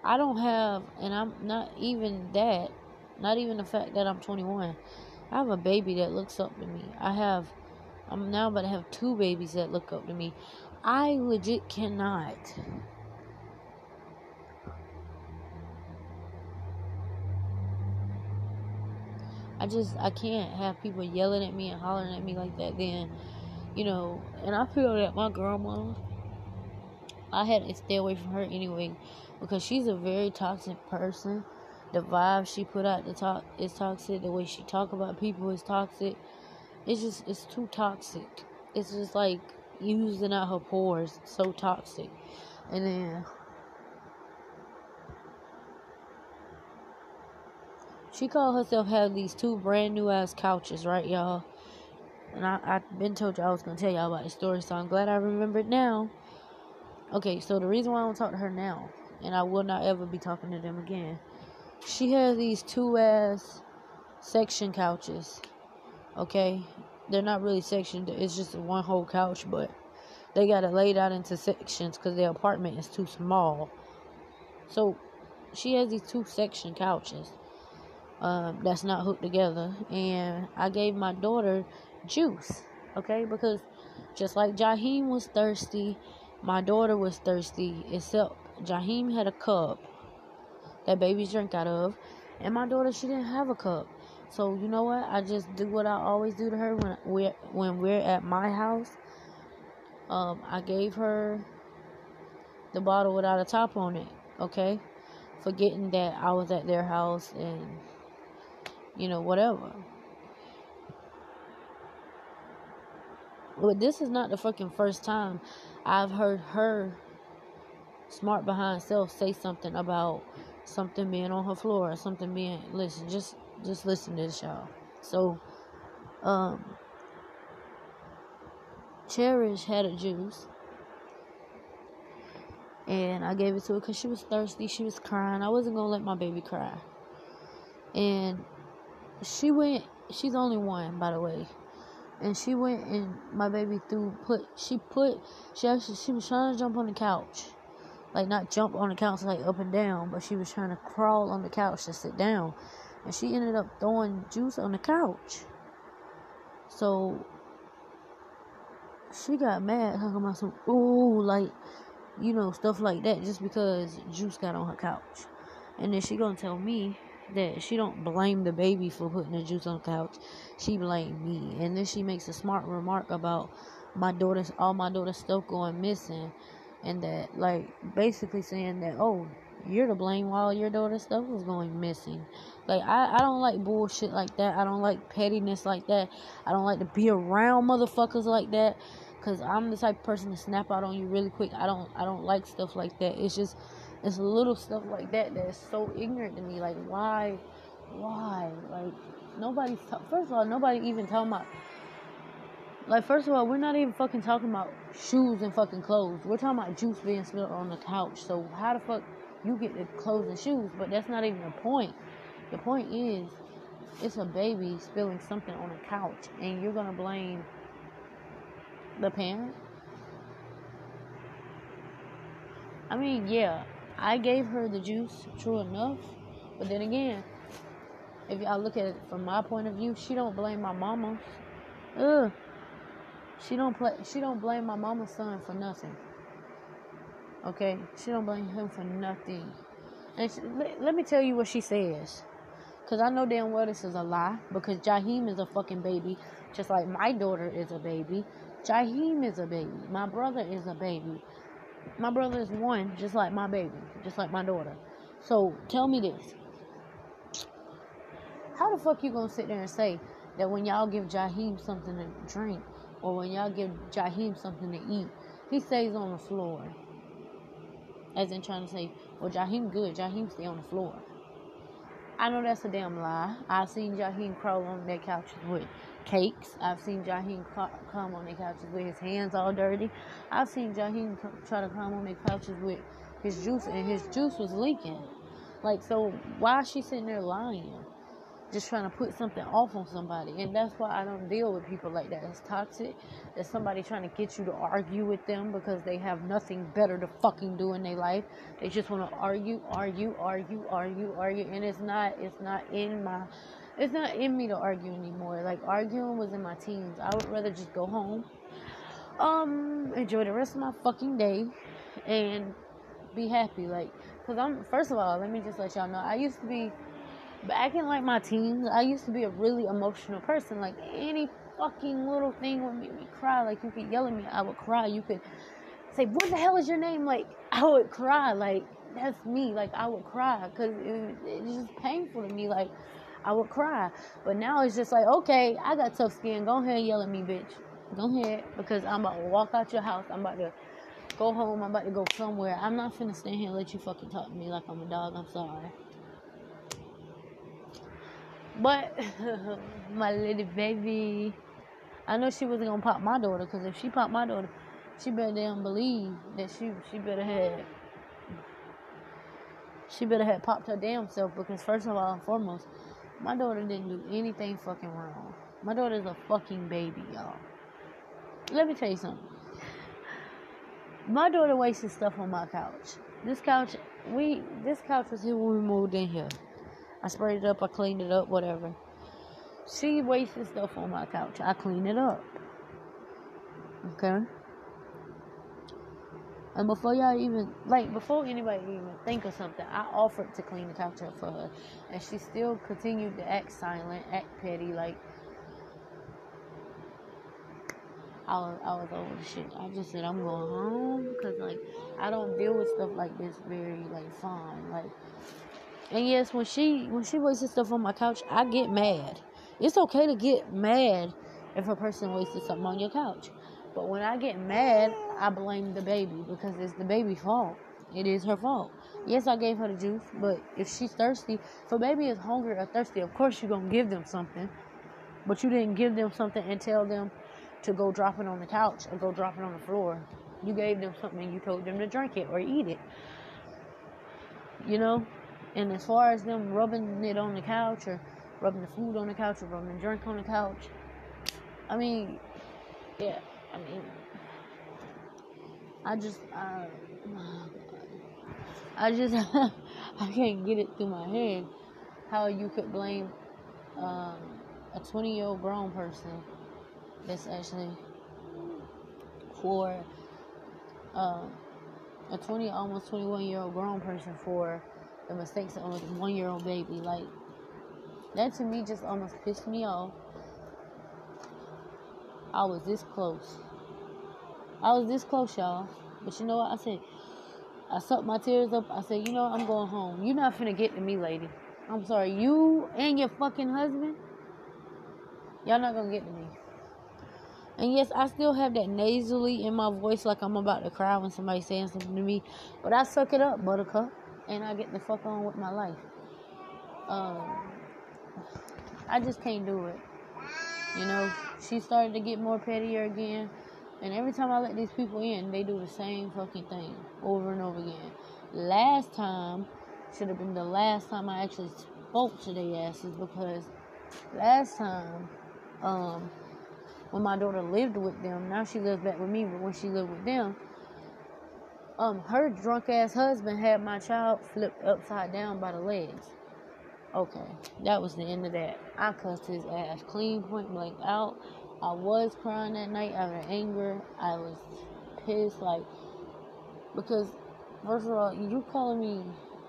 I don't have, and I'm not even that, not even the fact that I'm 21. I have a baby that looks up to me. I have, I'm now about to have two babies that look up to me. I legit cannot I just I can't have people yelling at me and hollering at me like that. Then, you know, and I feel that my grandma, I had to stay away from her anyway because she's a very toxic person. The vibe she put out the talk is toxic. The way she talk about people is toxic. It's just it's too toxic. It's just like using out her pores. So toxic, and then She called herself have these two brand new ass couches, right, y'all? And I, I've been told y'all I was gonna tell y'all about the story, so I'm glad I remembered now. Okay, so the reason why I don't talk to her now, and I will not ever be talking to them again, she has these two ass section couches. Okay, they're not really sectioned; it's just one whole couch, but they got it laid out into sections because their apartment is too small. So she has these two section couches um, that's not hooked together. And I gave my daughter juice, okay? Because just like Jaheim was thirsty, my daughter was thirsty, except Jaheim had a cup that babies drink out of, and my daughter, she didn't have a cup. So you know what? I just do what I always do to her when we're when we're at my house. Um, I gave her the bottle without a top on it. Okay, forgetting that I was at their house and you know, whatever. But this is not the fucking first time I've heard her smart behind self say something about something being on her floor or something being listen, just just listen to this y'all. So um Cherish had a juice and I gave it to her because she was thirsty. She was crying. I wasn't gonna let my baby cry. And she went she's only one by the way and she went and my baby threw put she put she actually she was trying to jump on the couch like not jump on the couch like up and down, but she was trying to crawl on the couch to sit down. And she ended up throwing juice on the couch. So she got mad talking about some ooh like you know stuff like that just because juice got on her couch and then she gonna tell me that she don't blame the baby for putting the juice on the couch. She blame me. And then she makes a smart remark about my daughter's all my daughter's stuff going missing. And that like basically saying that oh you're to blame while your daughter's stuff was going missing. Like I, I don't like bullshit like that. I don't like pettiness like that. I don't like to be around motherfuckers like that. Because i'm the type of person to snap out on you really quick. I don't i don't like stuff like that. It's just it's little stuff like that that's so ignorant to me like why why like nobody's t- first of all nobody even talking about like, first of all, we're not even fucking talking about shoes and fucking clothes. We're talking about juice being spilled on the couch. So, how the fuck you get the clothes and shoes? But that's not even the point. The point is, it's a baby spilling something on a couch, and you're gonna blame the parent? I mean, yeah, I gave her the juice, true enough. But then again, if y'all look at it from my point of view, she don't blame my mama. Ugh. She don't play. She don't blame my mama's son for nothing. Okay, she don't blame him for nothing. And she, let, let, me tell you what she says, cause I know damn well this is a lie. Because Jaheim is a fucking baby, just like my daughter is a baby. Jaheim is a baby. My brother is a baby. My brother is one, just like my baby, just like my daughter. So tell me this: How the fuck you gonna sit there and say that when y'all give Jaheim something to drink? or when y'all give Jaheim something to eat, he stays on the floor. As in trying to say, well, Jaheim good, Jaheim stay on the floor. I know that's a damn lie. I've seen Jaheim crawl on that couches with cakes. I've seen Jaheim come on their couches with his hands all dirty. I've seen Jaheim try to come on their couches with his juice, and his juice was leaking. Like, so why is she sitting there lying? just trying to put something off on somebody. And that's why I don't deal with people like that. It's toxic. There's somebody trying to get you to argue with them because they have nothing better to fucking do in their life. They just want to argue, argue, argue, argue, argue. And it's not, it's not in my, it's not in me to argue anymore. Like arguing was in my teens. I would rather just go home, um, enjoy the rest of my fucking day and be happy. Like, cause I'm, first of all, let me just let y'all know, I used to be, back in like my teens, I used to be a really emotional person. Like any fucking little thing would make me cry. Like you could yell at me, I would cry. You could say, "What the hell is your name?" Like I would cry. Like that's me. Like I would cry because it, it's just painful to me. Like I would cry. But now it's just like, okay, I got tough skin. Go ahead, and yell at me, bitch. Go ahead, because I'm about to walk out your house. I'm about to go home. I'm about to go somewhere. I'm not finna stand here and let you fucking talk to me like I'm a dog. I'm sorry. But my little baby, I know she wasn't gonna pop my daughter because if she popped my daughter, she better damn believe that she she better had she better have popped her damn self because first of all foremost, my daughter didn't do anything fucking wrong. My daughter's a fucking baby, y'all. Let me tell you something. My daughter wasted stuff on my couch. This couch, we this couch was here when we moved in here. I sprayed it up, I cleaned it up, whatever. She wasted stuff on my couch. I clean it up. Okay? And before y'all even, like, before anybody even think of something, I offered to clean the couch up for her. And she still continued to act silent, act petty, like, I was, I was over the shit. I just said I'm going home because like I don't deal with stuff like this very like fine. Like and yes, when she when she wasted stuff on my couch, I get mad. It's okay to get mad if a person wasted something on your couch. But when I get mad, I blame the baby because it's the baby's fault. It is her fault. Yes, I gave her the juice, but if she's thirsty, if a baby is hungry or thirsty, of course you're gonna give them something. But you didn't give them something and tell them to go drop it on the couch or go drop it on the floor. You gave them something and you told them to drink it or eat it. You know? And as far as them rubbing it on the couch or rubbing the food on the couch or rubbing the drink on the couch, I mean, yeah, I mean, I just, uh, I just I can't get it through my head how you could blame um, a 20 year old grown person that's actually for um, a 20 almost 21 year old grown person for the mistakes of a one year old baby. Like that to me just almost pissed me off. I was this close I was this close y'all but you know what I said I sucked my tears up I said you know I'm going home you're not finna get to me lady I'm sorry you and your fucking husband y'all not gonna get to me and yes, I still have that nasally in my voice like I'm about to cry when somebody's saying something to me. But I suck it up, buttercup. And I get the fuck on with my life. Um, I just can't do it. You know, she started to get more pettier again. And every time I let these people in, they do the same fucking thing over and over again. Last time should have been the last time I actually spoke to their asses because last time, um, when my daughter lived with them. Now she lives back with me, but when she lived with them, um, her drunk ass husband had my child flipped upside down by the legs. Okay, that was the end of that. I cussed his ass clean point blank out. I was crying that night out of anger. I was pissed, like, because, first of all, you calling me,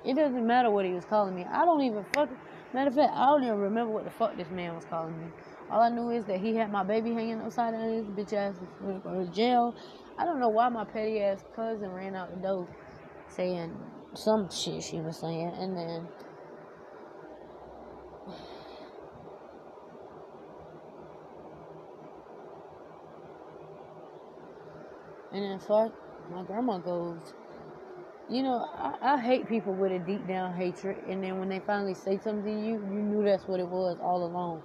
it doesn't matter what he was calling me. I don't even fuck, matter of fact, I don't even remember what the fuck this man was calling me. All I knew is that he had my baby hanging upside down his bitch ass was jail. I don't know why my petty ass cousin ran out the door saying some shit she was saying, and then. And then fuck, my grandma goes, you know, I, I, hate people with a deep down hatred, and then when they finally say something to you, you knew that's what it was all along.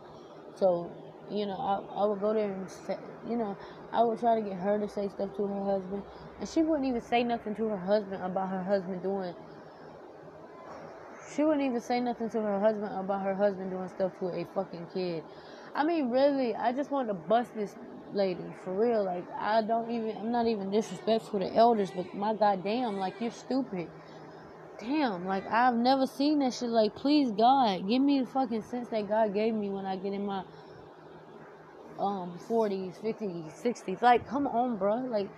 So, you know, I, I would go there and say, you know, I would try to get her to say stuff to her husband, and she wouldn't even say nothing to her husband about her husband doing. She wouldn't even say nothing to her husband about her husband doing stuff to a fucking kid. I mean, really, I just wanted to bust this lady for real. Like, I don't even, I'm not even disrespectful to elders, but my goddamn, like, you're stupid damn, like I've never seen that shit. Like, please God, give me the fucking sense that God gave me when I get in my um 40s, 50s, 60s. Like, come on, bro. Like,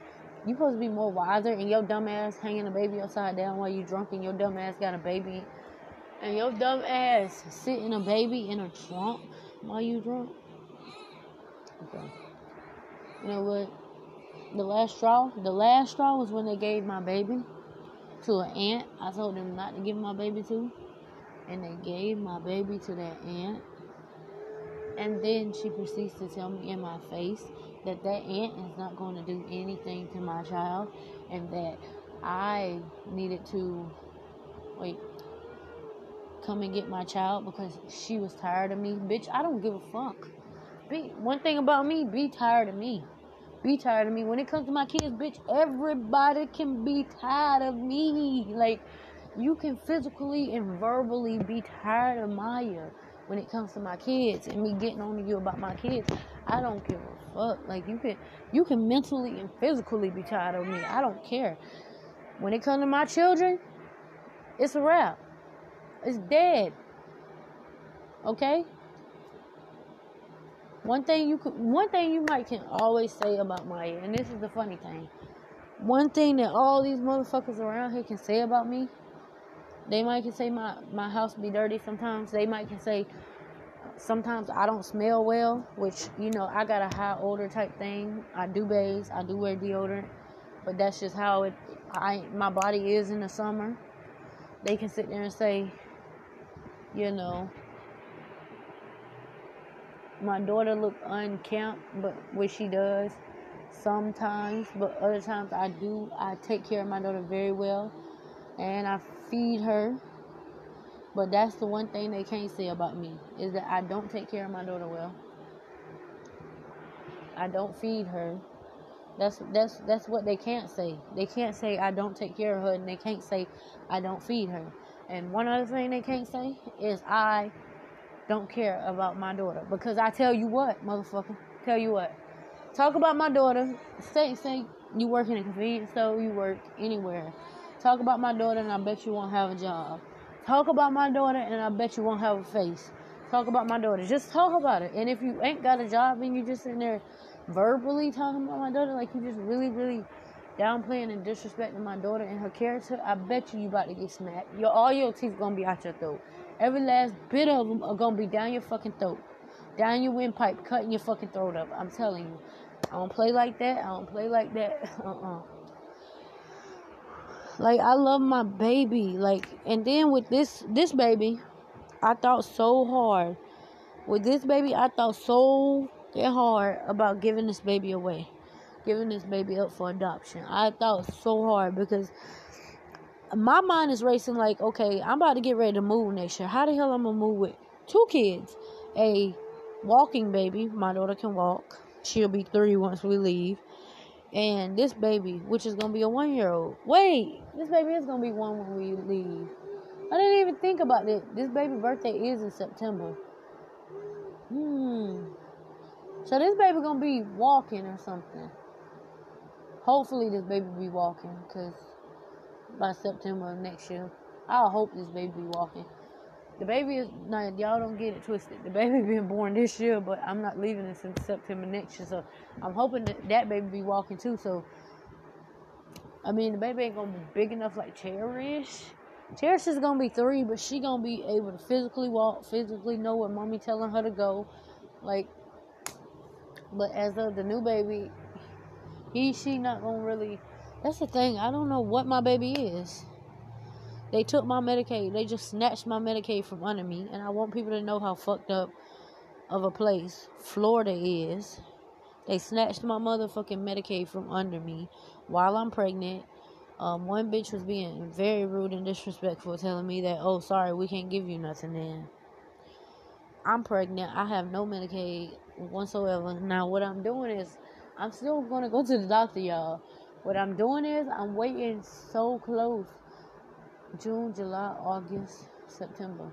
you supposed to be more wiser, and your dumb ass hanging a baby upside down while you drunk, and your dumb ass got a baby, and your dumb ass sitting a baby in a trunk while you drunk. Okay. You know what? The last straw, the last straw was when they gave my baby to an aunt I told them not to give my baby to. And they gave my baby to that aunt. And then she proceeds to tell me in my face that that aunt is not going to do anything to my child and that I needed to wait come and get my child because she was tired of me. Bitch, I don't give a fuck. Be one thing about me, be tired of me be tired of me. When it comes to my kids, bitch, everybody can be tired of me. Like, you can physically and verbally be tired of Maya when it comes to my kids and me getting on to you about my kids. I don't give a fuck. Like you can you can mentally and physically be tired of me. I don't care. When it comes to my children, it's a wrap. It's dead. Okay? One thing you could, one thing you might can always say about Maya, and this is the funny thing. One thing that all these motherfuckers around here can say about me, they might can say my my house be dirty sometimes. They might can say sometimes I don't smell well, which you know I got a high odor type thing. I do bathe, I do wear deodorant, but that's just how it I my body is in the summer. They can sit there and say, you know, my daughter look unkempt, but which she does sometimes, but other times I do. I take care of my daughter very well, and I feed her. But that's the one thing they can't say about me is that I don't take care of my daughter well. I don't feed her. That's that's that's what they can't say. They can't say I don't take care of her, and they can't say I don't feed her. And one other thing they can't say is I don't care about my daughter. Because I tell you what, motherfucker, tell you what. Talk about my daughter. Say say you work in a convenience store, you work anywhere. Talk about my daughter, and I bet you won't have a job. Talk about my daughter, and I bet you won't have a face. Talk about my daughter. Just talk about it. And if you ain't got a job and you're just sitting there verbally talking about my daughter, like you just really, really downplaying and disrespecting my daughter and her character, I bet you you about to get smacked. Your all your teeth gonna be out your throat. Every last bit of them are gonna be down your fucking throat, down your windpipe, cutting your fucking throat up. I'm telling you, I don't play like that. I don't play like that. Uh-uh. Like I love my baby. Like and then with this this baby, I thought so hard. With this baby, I thought so hard about giving this baby away giving this baby up for adoption. I thought so hard because my mind is racing like, okay, I'm about to get ready to move next year. How the hell I'm gonna move with two kids? A walking baby, my daughter can walk. She'll be three once we leave. And this baby, which is gonna be a one year old. Wait, this baby is gonna be one when we leave. I didn't even think about it. This baby birthday is in September. Hmm. So this baby gonna be walking or something. Hopefully this baby be walking, cause by September of next year, I hope this baby be walking. The baby is now y'all don't get it twisted. The baby being born this year, but I'm not leaving it until September next year. So I'm hoping that that baby be walking too. So I mean, the baby ain't gonna be big enough like Cherish. Cherish is gonna be three, but she gonna be able to physically walk, physically know where mommy telling her to go, like. But as of the new baby, he, she not gonna really. That's the thing. I don't know what my baby is. They took my Medicaid. They just snatched my Medicaid from under me, and I want people to know how fucked up of a place Florida is. They snatched my motherfucking Medicaid from under me while I'm pregnant. Um, one bitch was being very rude and disrespectful, telling me that, oh, sorry, we can't give you nothing then. I'm pregnant. I have no Medicaid whatsoever. Now, what I'm doing is I'm still gonna go to the doctor, y'all. What I'm doing is I'm waiting so close. June, July, August, September.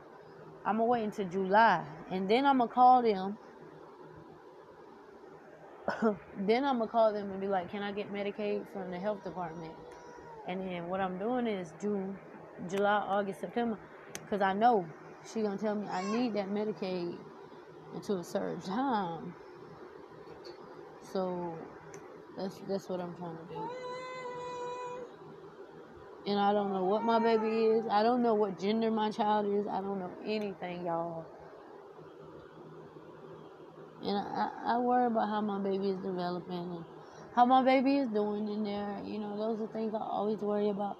I'm gonna wait until July, and then I'm gonna call them. then I'm gonna call them and be like, "Can I get Medicaid from the health department?" And then what I'm doing is June, July, August, September, because I know she gonna tell me I need that Medicaid until a certain time. So that's that's what I'm trying to do. And I don't know what my baby is. I don't know what gender my child is. I don't know anything, y'all. And I, I worry about how my baby is developing and how my baby is doing in there. You know, those are things I always worry about.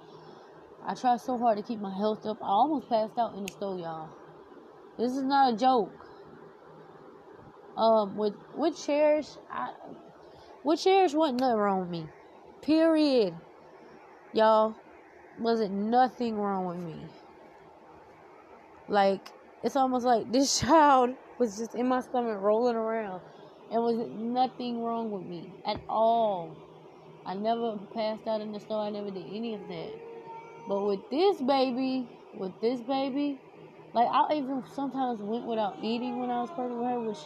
I try so hard to keep my health up. I almost passed out in the store, y'all. This is not a joke. Um, with with Cherish, I with Cherish wasn't nothing wrong with me. Period. Y'all, wasn't nothing wrong with me. Like it's almost like this child was just in my stomach rolling around, and was nothing wrong with me at all. I never passed out in the store. I never did any of that. But with this baby, with this baby, like I even sometimes went without eating when I was pregnant with her, which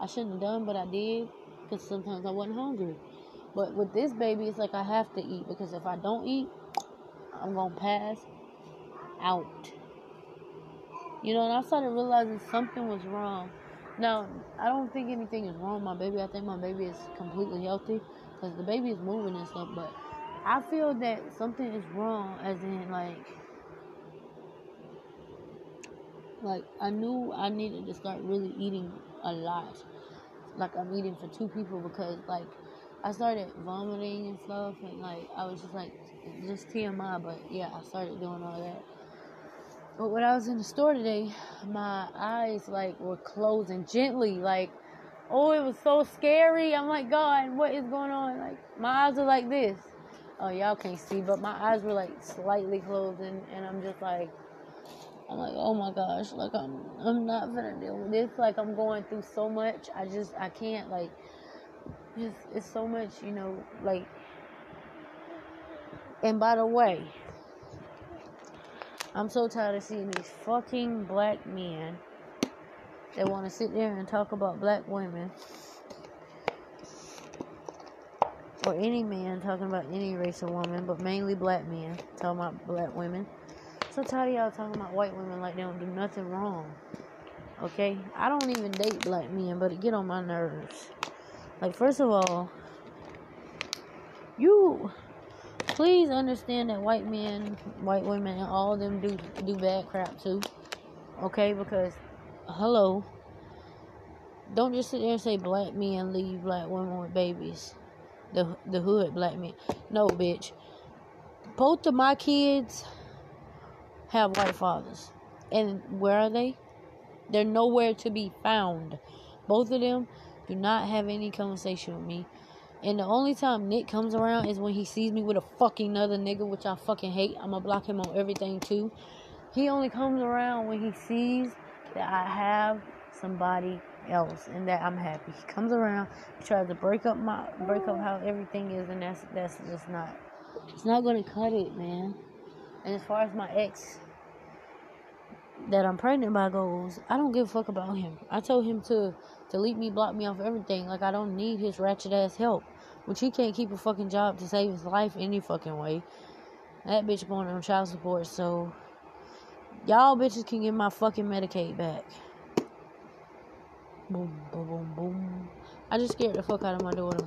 I shouldn't have done, but I did because sometimes I wasn't hungry. But with this baby, it's like I have to eat because if I don't eat, I'm gonna pass out. You know, and I started realizing something was wrong. Now, I don't think anything is wrong with my baby. I think my baby is completely healthy because the baby is moving and stuff. But I feel that something is wrong, as in like, like I knew I needed to start really eating a lot like I'm eating for two people because like I started vomiting and stuff and like I was just like just TMI but yeah I started doing all that. But when I was in the store today, my eyes like were closing gently like oh it was so scary. I'm like God what is going on? Like my eyes are like this. Oh y'all can't see but my eyes were like slightly closing and I'm just like I'm like, oh my gosh, like I'm I'm not gonna deal with this. Like I'm going through so much. I just I can't like just it's so much, you know, like and by the way, I'm so tired of seeing these fucking black men that want to sit there and talk about black women or any man talking about any race of woman, but mainly black men talking about black women. So tired of y'all talking about white women like they don't do nothing wrong. Okay? I don't even date black men, but it get on my nerves. Like first of all, you please understand that white men, white women, and all of them do do bad crap too. Okay? Because hello. Don't just sit there and say black men leave black women with babies the the hood black men. No, bitch. Both of my kids have white fathers. And where are they? They're nowhere to be found. Both of them do not have any conversation with me. And the only time Nick comes around is when he sees me with a fucking other nigga, which I fucking hate. I'm gonna block him on everything too. He only comes around when he sees that I have somebody else and that I'm happy. He comes around, he tries to break up my break up how everything is and that's that's just not it's not gonna cut it, man. And as far as my ex that I'm pregnant by goals, I don't give a fuck about him. I told him to delete me, block me off everything. Like I don't need his ratchet ass help. Which he can't keep a fucking job to save his life any fucking way. That bitch going on child support, so y'all bitches can get my fucking Medicaid back. Boom, boom, boom, boom. I just scared the fuck out of my daughter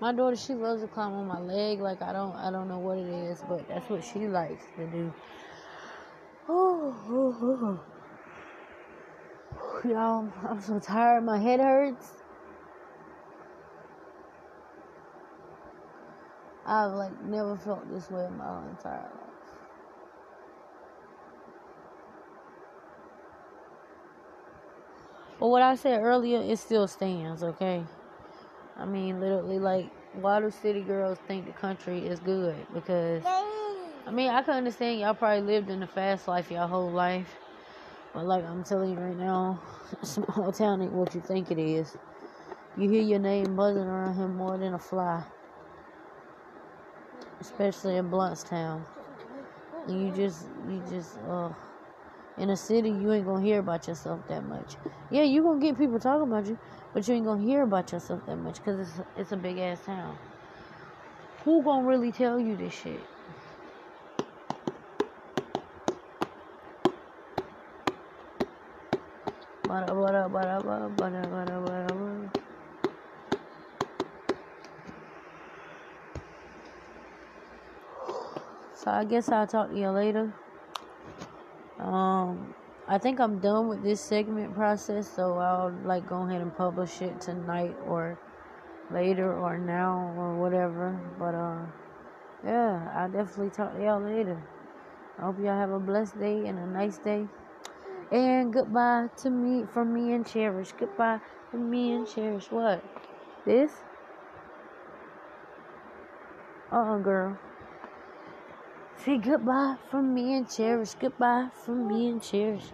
my daughter, she loves to climb on my leg. Like I don't, I don't know what it is, but that's what she likes to do. Oh, y'all, I'm so tired. My head hurts. I've like never felt this way in my entire life. But what I said earlier, it still stands, okay? I mean, literally, like, why do city girls think the country is good? Because, I mean, I can understand y'all probably lived in the fast life your whole life. But, like, I'm telling you right now, small town ain't what you think it is. You hear your name buzzing around here more than a fly. Especially in Blountstown. And you just, you just, uh, in a city, you ain't gonna hear about yourself that much. Yeah, you gonna get people talking about you, but you ain't gonna hear about yourself that much because it's it's a big ass town. Who gonna really tell you this shit? So I guess I'll talk to you later. Um, I think I'm done with this segment process, so I'll like go ahead and publish it tonight or later or now or whatever. But uh, yeah, I'll definitely talk to y'all later. I hope y'all have a blessed day and a nice day. And goodbye to me from me and Cherish. Goodbye from me and Cherish. What? This? Uh uh girl. Say goodbye from me and Cherish. Goodbye from me and Cherish.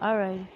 Alright.